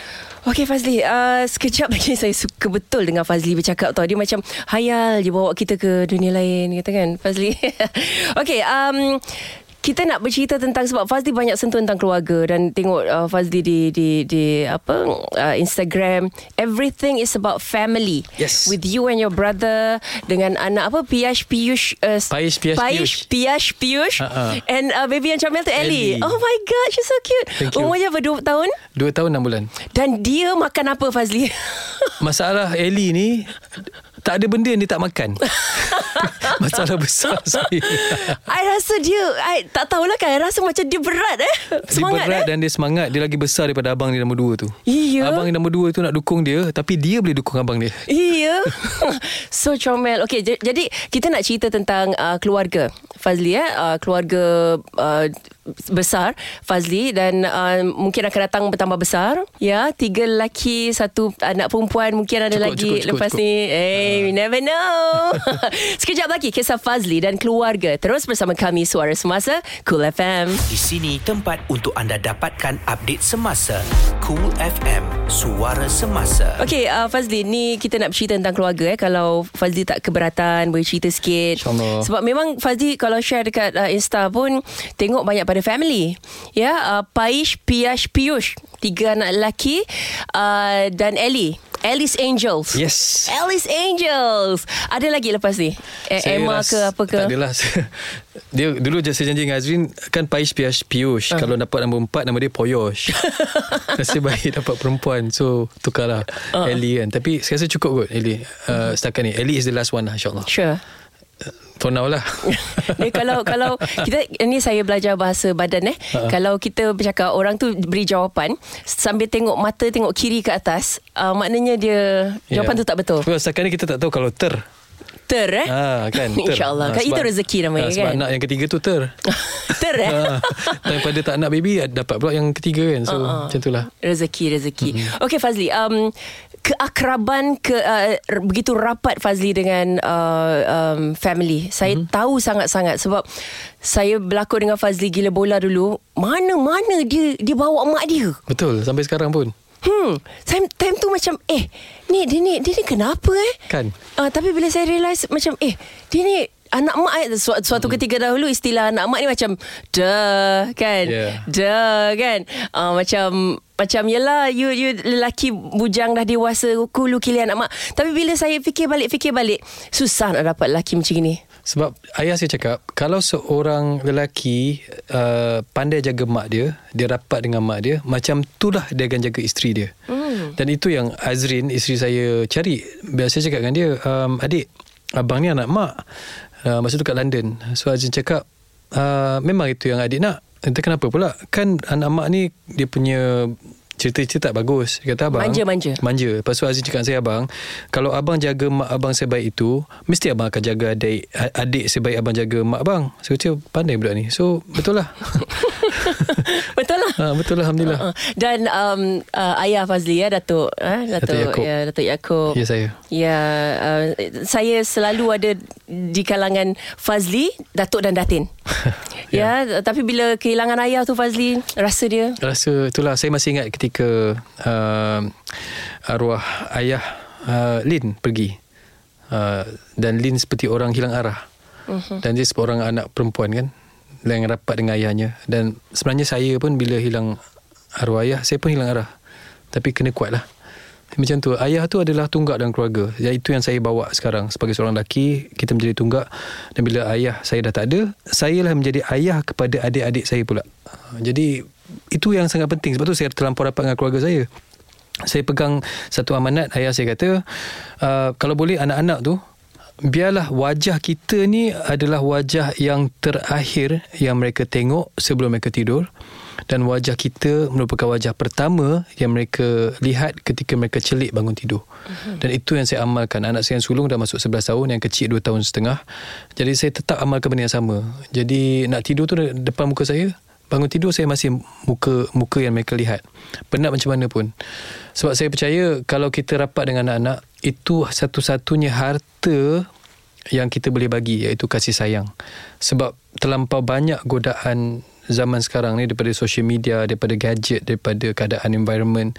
okay Fazli. Uh, sekejap lagi *laughs* saya suka betul dengan Fazli bercakap tau. Dia macam hayal je bawa kita ke dunia lain. Kata kan Fazli. *laughs* okay. Um, kita nak bercerita tentang sebab Fazli banyak sentuh tentang keluarga dan tengok uh, Fazli di di di apa uh, Instagram everything is about family Yes. with you and your brother dengan anak apa Piyash Piyush uh, Paish Piyash Paish Piyash Piyush Ha-ha. and uh, baby yang comel tu Ellie. Ellie. oh my god she's so cute Thank you. umurnya berapa 2 tahun Dua tahun enam bulan. dan dia makan apa Fazli *laughs* Masalah Ellie ni tak ada benda yang dia tak makan. *laughs* Masalah besar *laughs* saya. I rasa dia I tak tahulah kan I rasa macam dia berat eh semangat dia berat eh dan dia semangat Dia lagi besar daripada abang dia nombor dua tu Iya. Abang yang nombor dua tu nak dukung dia Tapi dia boleh dukung abang dia Iya. *laughs* so comel. Okay, j- jadi kita nak cerita tentang uh, keluarga Fazli eh, uh, keluarga uh, besar Fazli dan uh, mungkin akan datang bertambah besar. Ya, tiga lelaki, satu anak perempuan, mungkin ada Cukup, lagi cukup, cukup, lepas cukup. ni. Eh, we never know. *laughs* Sekejap lagi kisah Fazli dan keluarga terus bersama kami Suara Semasa Cool FM. Di sini tempat untuk anda dapatkan update semasa. Cool FM, suara semasa. Okey, uh, Fazli, ni kita nak bercerita tentang keluarga eh. Kalau Fazli tak keberatan, boleh cerita sikit. InsyaAllah. Sebab memang Fazli kalau share dekat uh, Insta pun tengok banyak pada family. Ya, uh, Paish, Piyash, Piyush. Tiga anak lelaki uh, dan Ellie. Alice Angels. Yes Alice Angels. Ada lagi lepas ni? Eh, Saya Emma rasa- ke apa ke? Tak adalah *laughs* Dia dulu je saya janji dengan Azrin Kan Paish Piyash Piyush uh. Kalau dapat nombor empat Nama dia Poyosh *laughs* Nasib baik dapat perempuan So tukarlah uh. Ellie kan Tapi saya rasa cukup kot Ellie uh, Setakat ni Ellie is the last one lah InsyaAllah Sure. For now lah Dia *laughs* kalau kalau kita ini saya belajar bahasa badan eh. Uh-huh. Kalau kita bercakap orang tu beri jawapan sambil tengok mata tengok kiri ke atas, uh, maknanya dia jawapan Ya. tu tak betul. Well, setakat ni kita tak tahu kalau ter Ter eh. Ah, kan *laughs* ter. InsyaAllah. Ah, kan itu sebab- rezeki namanya ah, Sebab kan. anak yang ketiga tu ter *laughs* ter eh. Ah, Daripada tak nak baby Dapat pula yang ketiga kan So ah. macam tu lah Rezeki rezeki. Mm-hmm. Okey Fazli, um keakraban ke uh, begitu rapat Fazli dengan uh, um, family. Saya mm-hmm. tahu sangat-sangat sebab saya berlakon dengan Fazli gila bola dulu. Mana-mana dia dia bawa mak dia. Betul Sampai sekarang pun Hmm, time, time tu macam eh ni dia ni dia ni kenapa eh? Kan. Uh, tapi bila saya realise macam eh dia ni anak mak eh suatu, suatu hmm. ketika dahulu istilah anak mak ni macam dah kan. Yeah. Dah kan. Uh, macam macam yelah you you lelaki bujang dah dewasa kulu kili anak mak. Tapi bila saya fikir balik fikir balik susah nak dapat lelaki macam ni. Sebab ayah saya cakap Kalau seorang lelaki uh, Pandai jaga mak dia Dia rapat dengan mak dia Macam itulah dia akan jaga isteri dia hmm. Dan itu yang Azrin Isteri saya cari Biasa cakap dengan dia um, Adik Abang ni anak mak uh, Masa tu kat London So Azrin cakap uh, Memang itu yang adik nak Entah kenapa pula Kan anak mak ni Dia punya Cerita-cerita tak bagus. Dia kata abang Manja, manja. Lepas tu Azrin cakap saya abang Kalau abang jaga mak abang sebaik itu Mesti abang akan jaga adik Adik sebaik abang jaga mak abang. So macam pandai budak ni. So betul lah *laughs* *laughs* Betul lah. ha, Betul lah Alhamdulillah Uh, dan um, uh, ayah Fazli ya Datuk eh, Datuk, Datuk Yaakob. ya Datuk Yaakob. Ya saya Ya, uh, saya selalu ada di kalangan Fazli, Datuk dan Datin. *laughs* ya. ya, tapi bila kehilangan ayah tu Fazli, rasa dia Rasa itulah Saya masih ingat ketika uh, Arwah ayah uh, Lin pergi uh, Dan Lin seperti orang hilang arah uh-huh. Dan dia seperti orang anak perempuan kan Yang rapat dengan ayahnya. Dan sebenarnya saya pun Bila hilang arwah ayah Saya pun hilang arah. Tapi kena kuat lah macam tu Ayah tu adalah tunggak dalam keluarga. Itu yang saya bawa sekarang Sebagai seorang lelaki Kita menjadi tunggak. Dan bila ayah saya dah tak ada Saya lah menjadi ayah Kepada adik-adik saya pula. Jadi Itu yang sangat penting. Sebab tu saya terlampau rapat dengan keluarga saya. Saya pegang Satu amanat Ayah saya kata uh, Kalau boleh anak-anak tu biarlah wajah kita ni adalah wajah yang terakhir yang mereka tengok sebelum mereka tidur dan wajah kita merupakan wajah pertama yang mereka lihat ketika mereka celik bangun tidur. Uh-huh. Dan itu yang saya amalkan. Anak saya yang sulung dah masuk 11 tahun, yang kecil 2 tahun setengah. Jadi saya tetap amalkan benda yang sama. Jadi nak tidur tu depan muka saya, bangun tidur saya masih muka muka yang mereka lihat. Penat macam mana pun. Sebab saya percaya kalau kita rapat dengan anak-anak, itu satu-satunya harta yang kita boleh bagi iaitu kasih sayang. Sebab terlampau banyak godaan zaman sekarang ni daripada social media, daripada gadget, daripada keadaan environment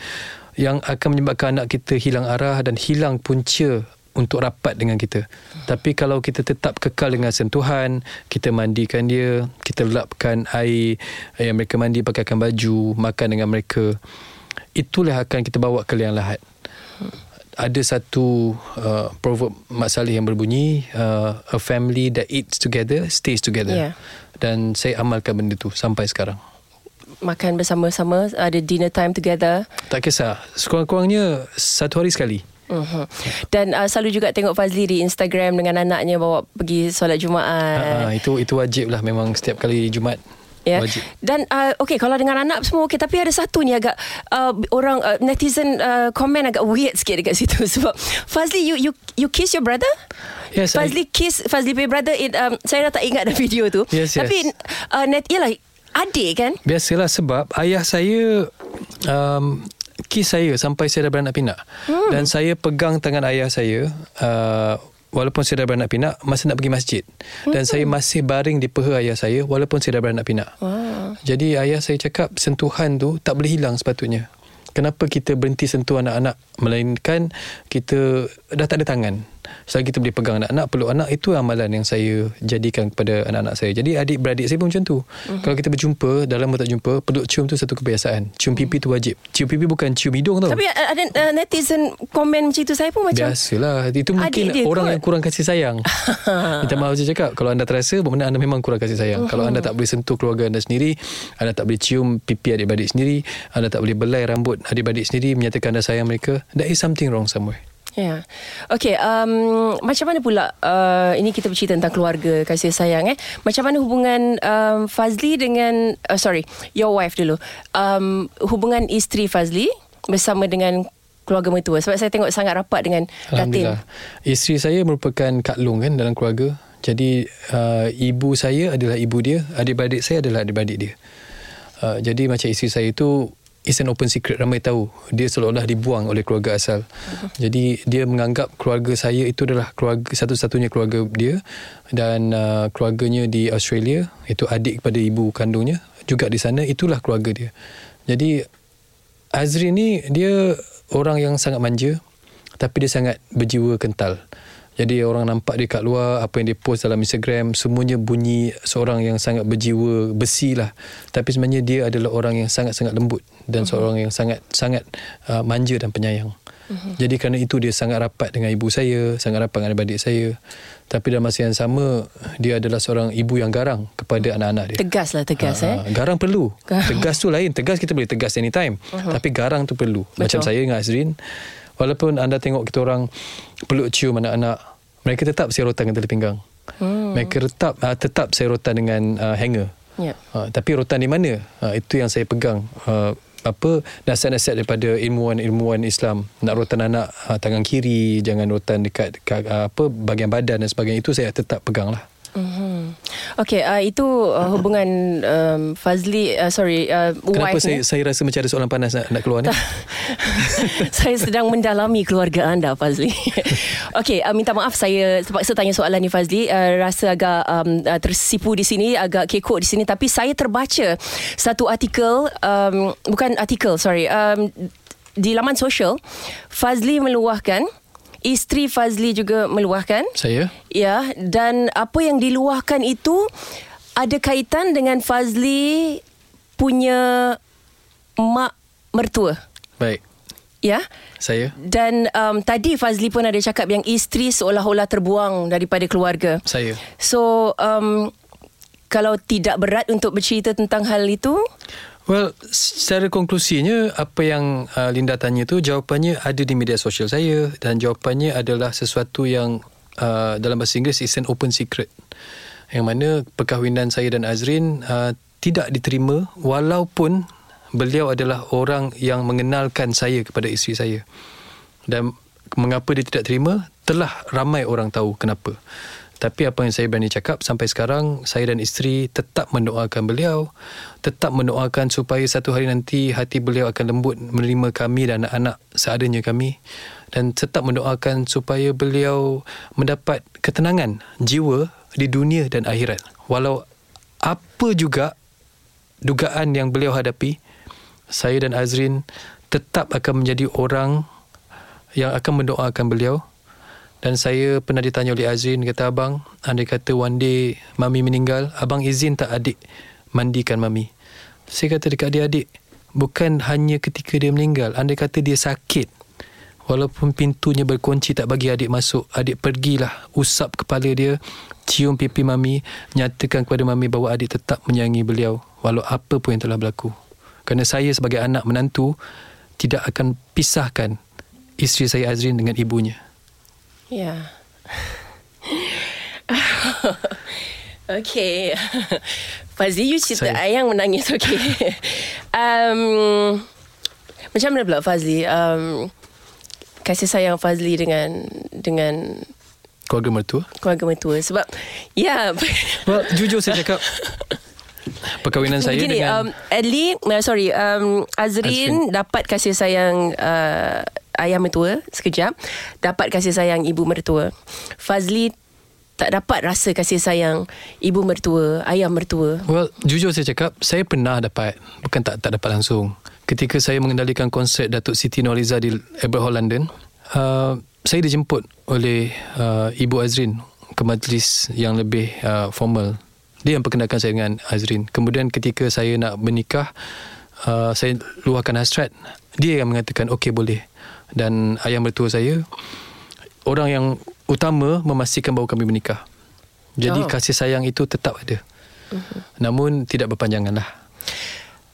yang akan menyebabkan anak kita hilang arah dan hilang punca untuk rapat dengan kita. Tapi kalau kita tetap kekal dengan sentuhan, kita mandikan dia, kita lapkan air yang mereka mandi pakaikan baju, makan dengan mereka, itulah akan kita bawa ke liang lahat. Ada satu uh, proverb Mak Salih yang berbunyi uh, a family that eats together stays together. Yeah dan saya amalkan benda tu sampai sekarang makan bersama-sama ada dinner time together tak kisah sekurang-kurangnya satu hari sekali uh-huh. Dan uh, selalu juga tengok Fazli di Instagram dengan anaknya bawa pergi solat Jumaat. Uh, itu itu wajib lah memang setiap kali Jumaat. Ya. Yeah. Dan uh, okay kalau dengan anak semua okay tapi ada satu ni agak uh, orang uh, netizen uh, komen agak weird sikit dekat situ *laughs* sebab Fazli you you you kiss your brother? Yes, Fazli I... kiss Fazli punya brother it, um, Saya dah tak ingat dah video tu yes, Tapi yes. Uh, net, Yalah Adik kan Biasalah sebab Ayah saya um, Kiss saya Sampai saya dah beranak pinak hmm. Dan saya pegang tangan ayah saya uh, Walaupun saya dah beranak pinak Masa nak pergi masjid Dan hmm. saya masih baring di peha ayah saya Walaupun saya dah beranak pinak wow. Jadi ayah saya cakap Sentuhan tu Tak boleh hilang sepatutnya Kenapa kita berhenti sentuh anak-anak Melainkan Kita Dah tak ada tangan Selagi kita boleh pegang anak-anak Peluk anak Itu amalan yang saya Jadikan kepada anak-anak saya. Jadi adik-beradik saya pun macam tu. Uh-huh. Kalau kita berjumpa Dalam tak jumpa Peluk cium tu satu kebiasaan. Cium pipi tu wajib. Cium pipi bukan cium hidung tau. Tapi uh, ada uh, netizen Komen macam tu Saya pun macam Biasalah. Itu mungkin orang kot. yang kurang kasih sayang. *laughs* Minta maaf saya cakap Kalau anda terasa Bermakna anda memang kurang kasih sayang. Uh-huh. Kalau anda tak boleh sentuh keluarga anda sendiri Anda tak boleh cium pipi adik-beradik sendiri Anda tak boleh belai rambut adik-beradik sendiri Menyatakan anda sayang mereka There is something wrong somewhere Ya. Yeah. Okay, um, macam mana pula uh, ini kita bercerita tentang keluarga kasih sayang eh. Macam mana hubungan um, Fazli dengan uh, sorry, your wife dulu. Um, hubungan isteri Fazli bersama dengan keluarga mertua sebab saya tengok sangat rapat dengan Datin. Isteri saya merupakan Kak Long kan dalam keluarga. Jadi uh, ibu saya adalah ibu dia, adik-beradik saya adalah adik-beradik dia. Uh, jadi macam isteri saya itu It's an open secret Ramai tahu. Dia seolah-olah dibuang oleh keluarga asal. Uh-huh. Jadi dia menganggap keluarga saya itu adalah keluarga Satu-satunya keluarga dia Dan uh, keluarganya di Australia Itu adik kepada ibu kandungnya Juga di sana Itulah keluarga dia. Jadi Azri ni Dia orang yang sangat manja Tapi dia sangat berjiwa kental jadi orang nampak dia kat luar Apa yang dia post dalam Instagram Semuanya bunyi Seorang yang sangat berjiwa Besi lah. Tapi sebenarnya dia adalah orang yang sangat-sangat lembut Dan uh-huh. seorang yang sangat Sangat uh, manja dan penyayang. Uh-huh. Jadi kerana itu dia sangat rapat dengan ibu saya Sangat rapat dengan adik saya. Tapi dalam masa yang sama Dia adalah seorang ibu yang garang Kepada anak-anak dia. Tegas lah tegas uh, eh. Garang perlu. Tegas tu lain Tegas kita boleh tegas anytime. Uh-huh. Tapi garang tu perlu. Betul. Macam saya dengan Azrin Walaupun anda tengok kita orang peluk cium anak-anak, mereka tetap rotan dengan tali pinggang. Hmm. Mereka tetap uh, tetap rotan dengan uh, hanger. Yeah. Uh, tapi rotan di mana? Uh, itu yang saya pegang. Uh, apa nasihat-nasihat daripada ilmuwan-ilmuwan Islam nak rotan anak uh, tangan kiri jangan rotan dekat, dekat uh, apa bahagian badan dan sebagainya itu saya tetap pegang lah Mm-hmm. Okay, uh, itu uh, hubungan um, Fazli, uh, sorry, uh, Kenapa wife saya, saya rasa macam ada soalan panas nak, nak keluar ni? *laughs* saya sedang mendalami keluarga anda, Fazli. *laughs* okay, uh, minta maaf saya terpaksa tanya soalan ni, Fazli. Uh, rasa agak um, uh, tersipu di sini, agak kekok di sini. Tapi saya terbaca satu artikel, um, bukan artikel, sorry, um, di laman sosial, Fazli meluahkan isteri Fazli juga meluahkan. Saya? Ya, dan apa yang diluahkan itu ada kaitan dengan Fazli punya mak mertua. Baik. Ya. Saya. Dan um, tadi Fazli pun ada cakap yang isteri seolah-olah terbuang daripada keluarga. Saya. So, um, kalau tidak berat untuk bercerita tentang hal itu, Well, secara konklusinya apa yang uh, Linda tanya tu jawapannya ada di media sosial saya dan jawapannya adalah sesuatu yang uh, dalam bahasa Inggeris is an open secret. Yang mana perkahwinan saya dan Azrin uh, tidak diterima walaupun beliau adalah orang yang mengenalkan saya kepada isteri saya. Dan mengapa dia tidak terima? Telah ramai orang tahu kenapa. Tapi apa yang saya berani cakap sampai sekarang saya dan isteri tetap mendoakan beliau, tetap mendoakan supaya satu hari nanti hati beliau akan lembut menerima kami dan anak-anak seadanya kami dan tetap mendoakan supaya beliau mendapat ketenangan jiwa di dunia dan akhirat. Walau apa juga dugaan yang beliau hadapi, saya dan Azrin tetap akan menjadi orang yang akan mendoakan beliau dan saya pernah ditanya oleh Azrin kata abang andai kata one day mami meninggal abang izin tak adik mandikan mami? Saya kata dekat adik-adik bukan hanya ketika dia meninggal andai kata dia sakit walaupun pintunya berkunci tak bagi adik masuk adik pergilah usap kepala dia cium pipi mami nyatakan kepada mami bahawa adik tetap menyayangi beliau walau apa pun yang telah berlaku. Kerana saya sebagai anak menantu tidak akan pisahkan isteri saya Azrin dengan ibunya Ya. *laughs* okay. *laughs* Fazli, you cerita Saya- ayang menangis. Okay. *laughs* um, macam mana pula Fazli? Um, kasih sayang Fazli dengan dengan keluarga mertua keluarga mertua. Sebab, ya. well, jujur saya cakap perkahwinan saya Begini, dengan um, Adli, uh, sorry, um, Azrin, Azrin. dapat kasih sayang uh, ayah mertua sekejap, dapat kasih sayang ibu mertua. Fazli tak dapat rasa kasih sayang ibu mertua, ayah mertua. Well, jujur saya cakap, saya pernah dapat, bukan tak tak dapat langsung. Ketika saya mengendalikan konsert Datuk Siti Nurhaliza di Albert Hall London, uh, saya dijemput oleh uh, Ibu Azrin ke majlis yang lebih uh, formal. Dia yang perkenalkan saya dengan Azrin. Kemudian ketika saya nak menikah, uh, saya luahkan hasrat. Dia yang mengatakan, okey boleh. Dan ayah mertua saya, orang yang utama memastikan bahawa kami menikah. Jadi Oh. kasih sayang itu tetap ada. Namun tidak berpanjangan lah.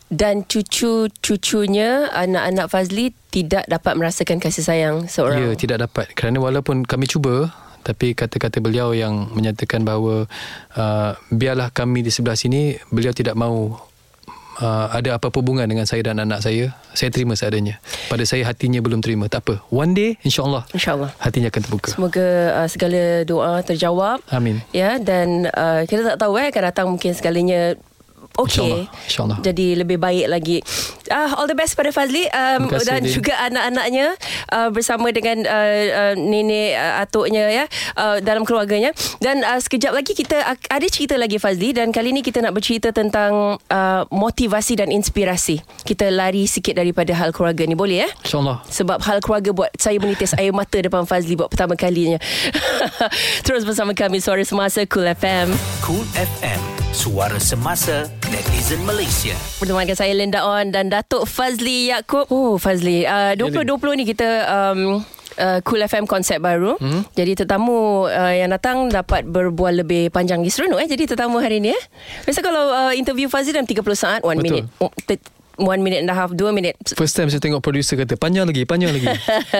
Dan cucu-cucunya, anak-anak Fazli tidak dapat merasakan kasih sayang seorang. Ya, tidak dapat. Kerana walaupun kami cuba, tapi kata-kata beliau yang menyatakan bahawa uh, biarlah kami di sebelah sini, beliau tidak mahu uh, ada apa-apa hubungan dengan saya dan anak saya. Saya terima seadanya. Pada saya hatinya belum terima. Tak apa. One day, insyaAllah, InsyaAllah. hatinya akan terbuka. Semoga uh, segala doa terjawab. Amin. Ya dan uh, kita tak tahu eh akan datang mungkin segalanya okey. InsyaAllah. Jadi lebih baik lagi. Ah all the best pada Fazli um, kasih, dan Din. juga anak-anaknya uh, bersama dengan uh, uh, nenek uh, atuknya ya uh, dalam keluarganya. Dan uh, sekejap lagi kita ak- ada cerita lagi Fazli dan kali ini kita nak bercerita tentang uh, motivasi dan inspirasi. Kita lari sikit daripada hal keluarga ni boleh eh? InsyaAllah. Sebab hal keluarga buat saya menitis air mata depan Fazli buat pertama kalinya. *laughs* Terus bersama kami Suara Semasa Cool FM. Cool FM, suara semasa netizen Malaysia. Bersama dengan saya Linda On dan Datuk Fazli Yaakob. Oh Fazli, uh, 2020 ni kita um, uh, Cool FM konsep baru. Hmm. Jadi tetamu uh, yang datang dapat berbual lebih panjang lagi seronok eh. Jadi tetamu hari ni eh. Biasa kalau uh, interview Fazli dalam 30 saat, 1 Betul. minute. Oh, t- One minute and a half, dua minit. First time saya tengok producer kata, panjang lagi, panjang lagi.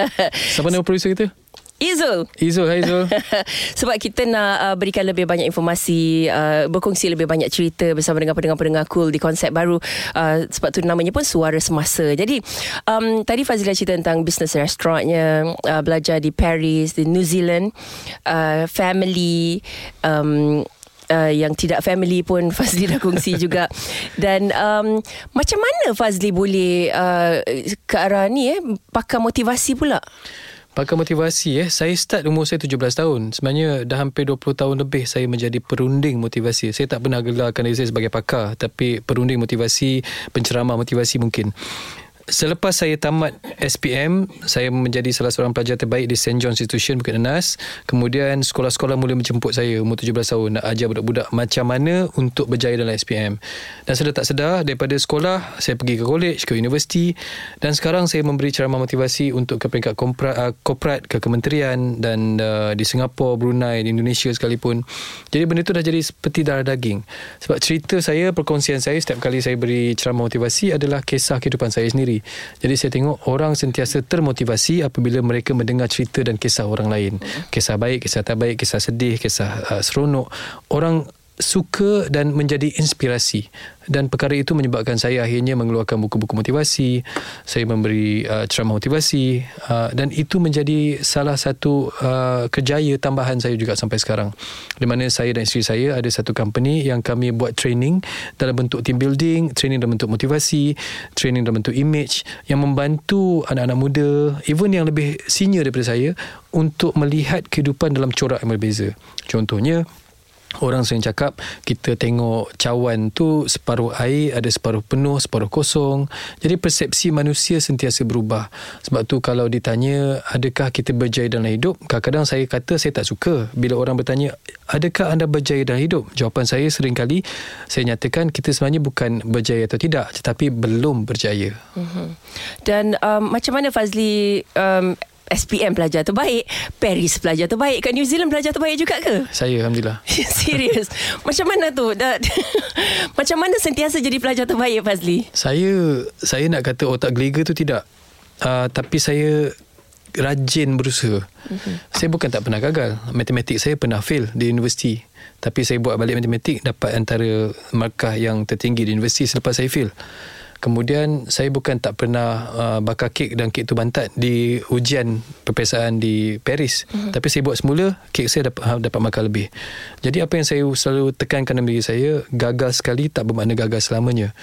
*laughs* Siapa nama producer kita? Izul. Izul, hai Izul. *laughs* Sebab kita nak uh, berikan lebih banyak informasi, uh, berkongsi lebih banyak cerita bersama dengan pendengar-pendengar cool di konsep baru. Uh, sebab tu namanya pun Suara Semasa. Jadi, um, tadi Fazila cerita tentang bisnes restorannya, uh, belajar di Paris, di New Zealand, uh, family, um, Uh, yang tidak family pun *laughs* Fazli dah kongsi juga dan um, macam mana Fazli boleh uh, ke arah ni eh pakai motivasi pula Pakar motivasi eh? Saya start umur saya 17 tahun. Sebenarnya dah hampir 20 tahun lebih Saya menjadi perunding motivasi. Saya tak pernah gelarkan diri saya sebagai pakar Tapi perunding motivasi Penceramah motivasi mungkin Selepas saya tamat SPM Saya menjadi salah seorang pelajar terbaik Di St. John Institution Bukit Nenas Kemudian sekolah-sekolah mula menjemput saya Umur 17 tahun Nak ajar budak-budak Macam mana untuk berjaya dalam SPM Dan sedar tak sedar Daripada sekolah Saya pergi ke college Ke universiti. Dan sekarang saya memberi ceramah motivasi Untuk ke peringkat kompra- uh, korporat Ke kementerian Dan uh, di Singapura Brunei di Indonesia sekalipun. Jadi benda itu dah jadi seperti darah daging. Sebab cerita saya Perkongsian saya Setiap kali saya beri ceramah motivasi Adalah kisah kehidupan saya sendiri Jadi saya tengok orang sentiasa termotivasi apabila mereka mendengar cerita dan kisah orang lain. Kisah baik, kisah tak baik, kisah sedih, kisah uh, seronok. Orang suka dan menjadi inspirasi. Dan perkara itu menyebabkan saya akhirnya mengeluarkan buku-buku motivasi saya memberi uh, ceramah motivasi uh, dan itu menjadi salah satu uh, kejaya tambahan saya juga sampai sekarang. Di mana saya dan isteri saya ada satu company yang kami buat training dalam bentuk team building training dalam bentuk motivasi training dalam bentuk image yang membantu anak-anak muda even yang lebih senior daripada saya untuk melihat kehidupan dalam corak yang berbeza. Contohnya Orang sering cakap kita tengok cawan tu separuh air ada separuh penuh separuh kosong. Jadi persepsi manusia sentiasa berubah. Sebab tu kalau ditanya adakah kita berjaya dalam hidup, kadang-kadang saya kata saya tak suka bila orang bertanya adakah anda berjaya dalam hidup? Jawapan saya sering kali saya nyatakan kita sebenarnya bukan berjaya atau tidak tetapi belum berjaya. Mm-hmm. Dan um, macam mana Fazli um, SPM pelajar terbaik Paris pelajar terbaik Kat New Zealand pelajar terbaik juga ke? *laughs* Saya Alhamdulillah *laughs* Serius Macam mana tu? *laughs* Macam mana sentiasa jadi pelajar terbaik Fazli? Saya Saya nak kata otak geliga tu tidak uh, Tapi saya Rajin berusaha mm-hmm. Saya bukan tak pernah gagal Matematik saya pernah fail Di universiti Tapi saya buat balik matematik Dapat antara Markah yang tertinggi Di universiti Selepas saya fail Kemudian saya bukan tak pernah uh, bakar kek dan kek tu bantat di ujian perpiasaan di Paris. Mm-hmm. Tapi saya buat semula, kek saya dapat ha, dapat markah lebih. Jadi apa yang saya selalu tekankan dalam diri saya, gagal sekali tak bermakna gagal selamanya.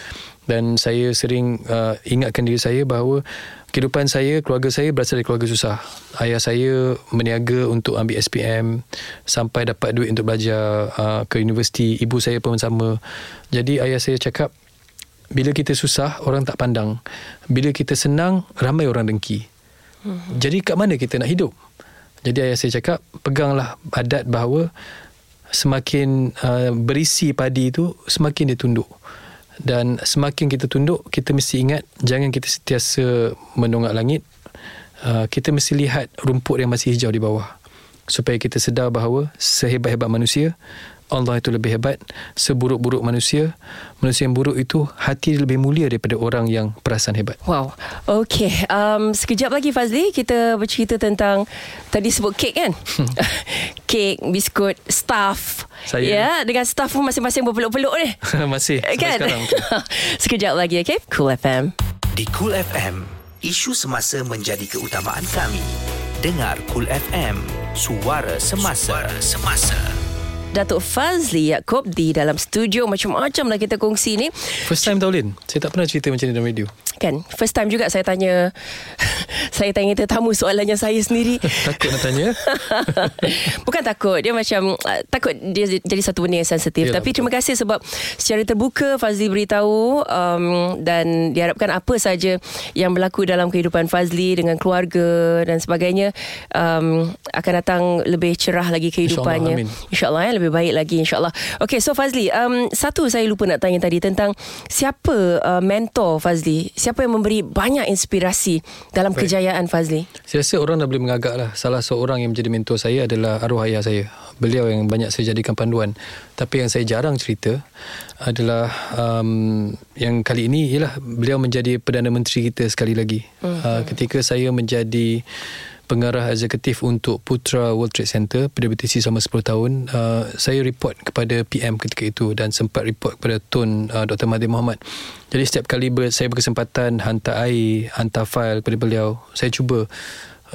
Dan saya sering uh, ingatkan diri saya bahawa kehidupan saya, keluarga saya berasal dari keluarga susah. Ayah saya meniaga untuk ambil SPM sampai dapat duit untuk belajar uh, ke universiti. Ibu saya pun sama. Jadi ayah saya cakap, bila kita susah orang tak pandang. Bila kita senang ramai orang dengki. Hmm. jadi kat mana kita nak hidup? Jadi ayah saya cakap peganglah adat bahawa semakin uh, berisi padi itu semakin dia tunduk. Dan semakin kita tunduk kita mesti ingat jangan kita sentiasa menongak langit. Uh, kita mesti lihat rumput yang masih hijau di bawah. Supaya kita sedar bahawa sehebat-hebat manusia Allah itu lebih hebat seburuk-buruk manusia manusia yang buruk itu hati lebih mulia daripada orang yang perasan hebat. Wow. Okey um, sekejap lagi Fazli kita bercerita tentang tadi sebut kek kan? *laughs* Kek biskut staff. Saya? Ya dengan staff pun masing-masing berpeluk-peluk ni. *laughs* Masih kan? sekarang. *laughs* Sekejap lagi okey cool FM di cool FM isu semasa menjadi keutamaan kami. Dengar cool FM suara semasa. Suara semasa Datuk Fazli Yaakob di dalam studio macam-macam lah kita kongsi ni. First time tau Lin. Saya tak pernah cerita macam ni dalam radio. Kan, first time juga saya tanya *laughs* saya tanya tetamu soalannya saya sendiri. *laughs* takut nak tanya? *laughs* Bukan takut, dia macam uh, takut dia jadi satu benda yang sensitif. Yalah, Tapi betul. terima kasih sebab secara terbuka Fazli beritahu um, dan diharapkan apa saja yang berlaku dalam kehidupan Fazli dengan keluarga dan sebagainya um, akan datang lebih cerah lagi kehidupannya. InsyaAllah, InsyaAllah ya, lebih baik lagi insyaAllah. Okay, so Fazli, um, satu saya lupa nak tanya tadi tentang siapa uh, mentor Fazli? siapa yang memberi banyak inspirasi dalam Baik. kejayaan Fazli? Saya rasa orang dah boleh mengagak lah. Salah seorang yang menjadi mentor saya adalah arwah ayah saya. Beliau yang banyak saya jadikan panduan. Tapi yang saya jarang cerita adalah um, yang kali ini ialah beliau menjadi Perdana Menteri kita sekali lagi. Uh-huh. Uh, ketika saya menjadi pengarah eksekutif untuk Putra World Trade Center PWTC selama 10 tahun uh, saya report kepada PM ketika itu dan sempat report kepada Tun uh, Dr. Mahathir Mohamad jadi setiap kali ber, saya berkesempatan hantar air hantar file kepada beliau saya cuba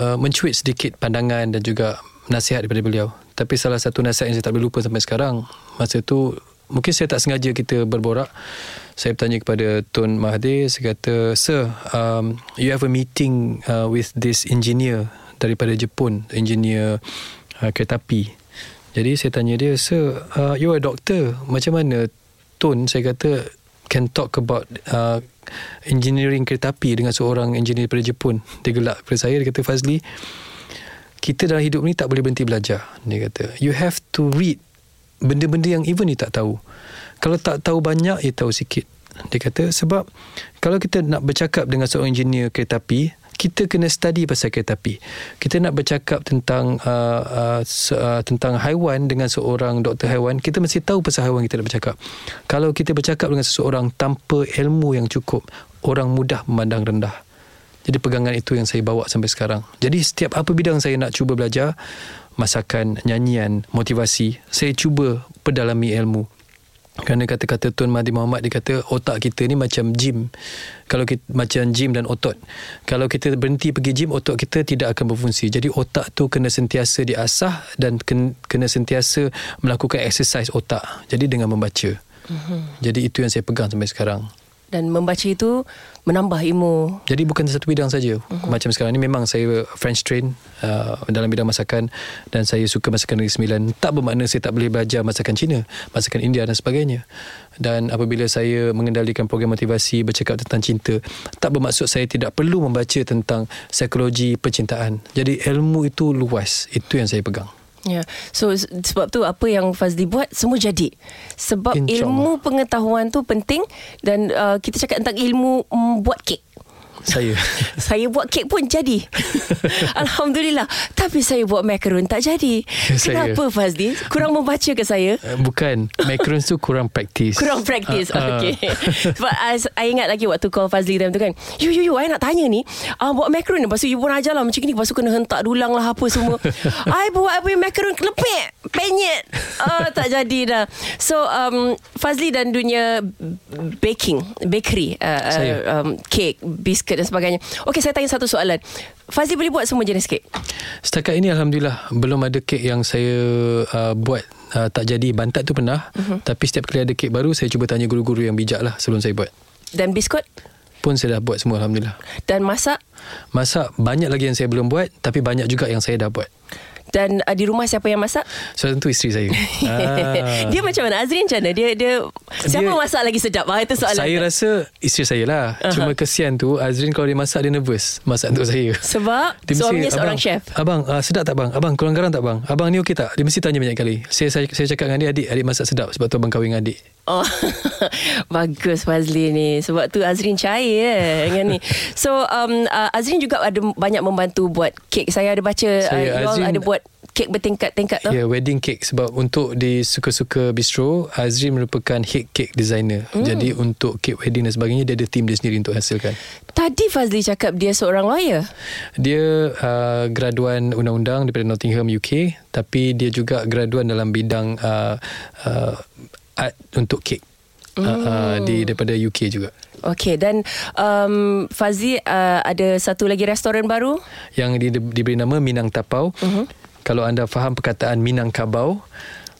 uh, mencuit sedikit pandangan dan juga nasihat daripada beliau tapi salah satu nasihat yang saya tak boleh lupa sampai sekarang masa tu mungkin saya tak sengaja kita berborak. Saya bertanya kepada Tun Mahathir saya kata sir um, you have a meeting uh, with this engineer daripada Jepun engineer uh, kereta api. Jadi saya tanya dia sir uh, you are a doctor. Macam mana? Tun saya kata can talk about uh, engineering kereta api dengan seorang engineer daripada Jepun. Dia gelak kepada saya dia kata Fazli kita dalam hidup ni tak boleh berhenti belajar. Dia kata you have to read benda-benda yang even you tak tahu kalau tak tahu banyak, ya tahu sikit. Dia kata sebab kalau kita nak bercakap dengan seorang engineer kereta api, kita kena study pasal kereta api. Kita nak bercakap tentang uh, uh, uh, tentang haiwan dengan seorang doktor haiwan, kita mesti tahu pasal haiwan kita nak bercakap. Kalau kita bercakap dengan seseorang tanpa ilmu yang cukup, orang mudah memandang rendah. Jadi pegangan itu yang saya bawa sampai sekarang. Jadi setiap apa bidang saya nak cuba belajar, masakan, nyanyian, motivasi, saya cuba pedalami ilmu. Kerana kata-kata Tuan Mahdi Muhammad dia kata otak kita ni macam gym. Kalau kita macam gym dan otot. Kalau kita berhenti pergi gym otak kita tidak akan berfungsi. Jadi otak tu kena sentiasa diasah dan kena sentiasa melakukan exercise otak. Jadi dengan membaca. Uh-huh. Jadi itu yang saya pegang sampai sekarang dan membaca itu menambah ilmu. Jadi bukan satu bidang saja. Uh-huh. Macam sekarang ni memang saya French train uh, dalam bidang masakan dan saya suka masakan Negeri Sembilan. Tak bermakna saya tak boleh belajar masakan Cina, masakan India dan sebagainya. Dan apabila saya mengendalikan program motivasi bercakap tentang cinta, tak bermaksud saya tidak perlu membaca tentang psikologi percintaan. Jadi ilmu itu luas. Itu yang saya pegang. Ya. Yeah. So sebab tu apa yang Fazli buat semua jadi. Sebab ilmu pengetahuan tu penting dan uh, kita cakap tentang ilmu um, buat kek. Saya. *laughs* Saya buat kek pun jadi. *laughs* Alhamdulillah. Tapi saya buat macaron tak jadi. Kenapa saya. Fazli? Kurang membaca ke saya? Uh, bukan. Macaron tu kurang praktis Kurang praktis uh, uh. Okay. Sebab I, ingat lagi Waktu call Fazli time tu kan. You you you I nak tanya ni. Uh, Buat macaron Lepas tu you pun ajar lah Macam ni. Lepas tu kena hentak dulang lah Apa semua. *laughs* I buat apa macaron Kelepek Penyet. Uh, Tak jadi dah. So um, Fazli dan dunia Baking Bakery uh, um, Cake Biscuit kek dan sebagainya. Okey, saya tanya satu soalan. Fazli boleh buat semua jenis kek? Setakat ini Alhamdulillah belum ada kek yang saya uh, buat uh, tak jadi. Bantat tu pernah. Uh-huh. Tapi setiap kali ada kek baru, saya cuba tanya guru-guru yang bijak lah sebelum saya buat. Dan biskut? Pun saya dah buat semua Alhamdulillah. Dan masak? Masak banyak lagi yang saya belum buat. Tapi banyak juga yang saya dah buat. Dan uh, di rumah siapa yang masak? So tentu isteri saya. *laughs* ah. Dia macam mana? Azrin macam mana? Dia, dia, siapa dia, masak lagi sedap? Ah, itu soalan. Saya rasa isteri saya lah. Uh-huh. Cuma kesian tu Azrin kalau dia masak dia nervous. Masak untuk saya. Sebab dia suaminya seorang chef. Abang uh, sedap tak bang? Abang kurang garam tak bang? Abang ni okey tak? Dia mesti tanya banyak kali. Saya, saya, saya cakap dengan dia adik. Adik masak sedap. Sebab tu abang kahwin dengan adik. Oh, *laughs* bagus Fazli ni. Sebab tu Azrin cair eh, dengan ni. *laughs* So, um, uh, Azrin juga ada banyak membantu buat kek. Saya ada baca saya, uh, Azrin, ada buat kek bertingkat-tingkat tu. Ya, yeah, wedding cake. Sebab untuk di suka-suka bistro, Azrin merupakan head cake designer. Mm. Jadi untuk kek wedding dan sebagainya, dia ada team dia sendiri untuk hasilkan. Tadi Fazli cakap dia seorang lawyer. Dia uh, graduan undang-undang daripada Nottingham, UK. Tapi dia juga graduan dalam bidang uh, uh, art untuk kek mm. uh, uh, di daripada UK juga. Okey dan um, Fazi uh, ada satu lagi restoran baru yang di, diberi nama Minang Tapau. Uh-huh. Kalau anda faham perkataan Minang Kabau,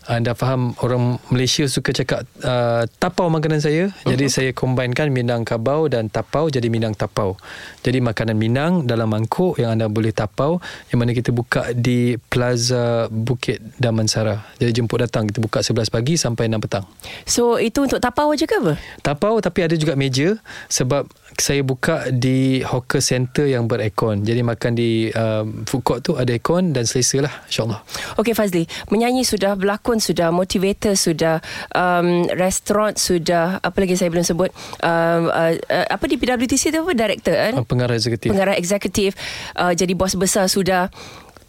anda faham orang Malaysia suka cakap uh, tapau makanan saya. Uh-huh. Jadi saya combinekan Minang Kabau dan tapau jadi Minang Tapau. Jadi makanan Minang dalam mangkuk yang anda boleh tapau yang mana kita buka di Plaza Bukit Damansara. Jadi jemput datang kita buka 11 pagi sampai 6 petang. So itu untuk tapau aja ke apa? Tapau tapi ada juga meja sebab saya buka di hawker center yang berekon. Jadi makan di um, food court tu ada aircon dan selesa lah insyaAllah. Okey Fazli, menyanyi sudah, berlakon sudah, motivator sudah, um, restoran sudah, apa lagi saya belum sebut, um, uh, uh, apa di PWTC tu apa? Director kan? Uh, pengarah eksekutif. Pengarah eksekutif, uh, jadi bos besar sudah.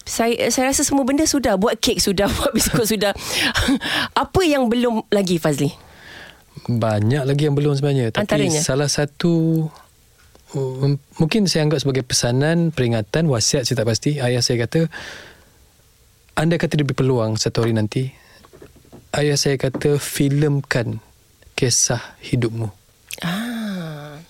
Saya saya rasa semua benda sudah, buat kek sudah, *laughs* buat biskut sudah. *laughs* apa yang belum lagi Fazli? Banyak lagi yang belum sebenarnya. Tapi Antaranya. salah satu um, Mungkin saya anggap sebagai pesanan Peringatan, wasiat saya tak pasti. Ayah saya kata Anda kata lebih peluang satu hari nanti. Ayah saya kata Filmkan Kisah hidupmu. Ah.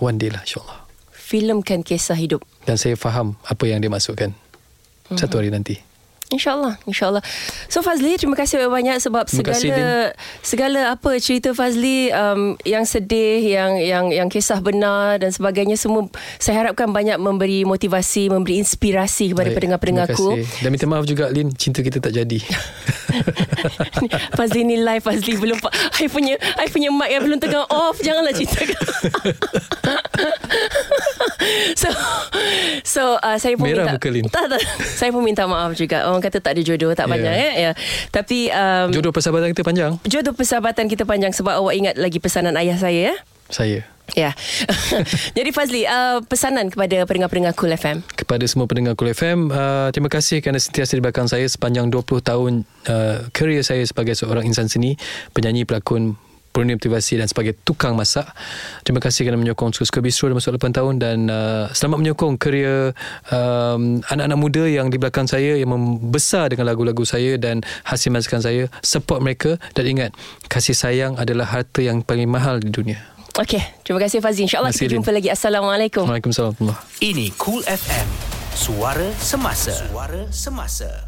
One day lah insyaAllah. Filmkan kisah hidup. Dan saya faham Apa yang dia maksudkan. Mm-hmm. Satu hari nanti InsyaAllah, insyaAllah. So Fazli, terima kasih banyak sebab terima segala kasih, segala apa cerita Fazli um, yang sedih, yang yang yang kisah benar dan sebagainya semua saya harapkan banyak memberi motivasi, memberi inspirasi kepada pendengar-pendengarku. Terima kasih. Dan minta maaf juga Lin, cinta kita tak jadi. *laughs* Fazli ni live Fazli belum I punya I punya mic yang belum tengah off janganlah cerita *laughs* so so uh, saya pun Merah minta tak, tak, saya pun minta maaf juga orang kata tak ada jodoh tak yeah. panjang ya ya tapi um, jodoh persahabatan kita panjang jodoh persahabatan kita panjang sebab awak ingat lagi pesanan ayah saya ya saya Ya. *laughs* Jadi Fazli, uh, pesanan kepada pendengar-pendengar Cool FM. Kepada semua pendengar Cool FM, uh, terima kasih kerana sentiasa di belakang saya sepanjang 20 tahun uh, kerjaya saya sebagai seorang insan seni, penyanyi, pelakon, penuh motivasi dan sebagai tukang masak. Terima kasih kerana menyokong Suka Bistro dalam masa 8 tahun dan uh, selamat menyokong kerja um, anak-anak muda yang di belakang saya yang membesar dengan lagu-lagu saya dan hasil masakan saya. Support mereka dan ingat kasih sayang adalah harta yang paling mahal di dunia. Okey, terima kasih Fazli. InsyaAllah kita jumpa lagi. Assalamualaikum. Waalaikumsalam. warahmatullahi Ini Cool FM. Suara semasa. Suara semasa.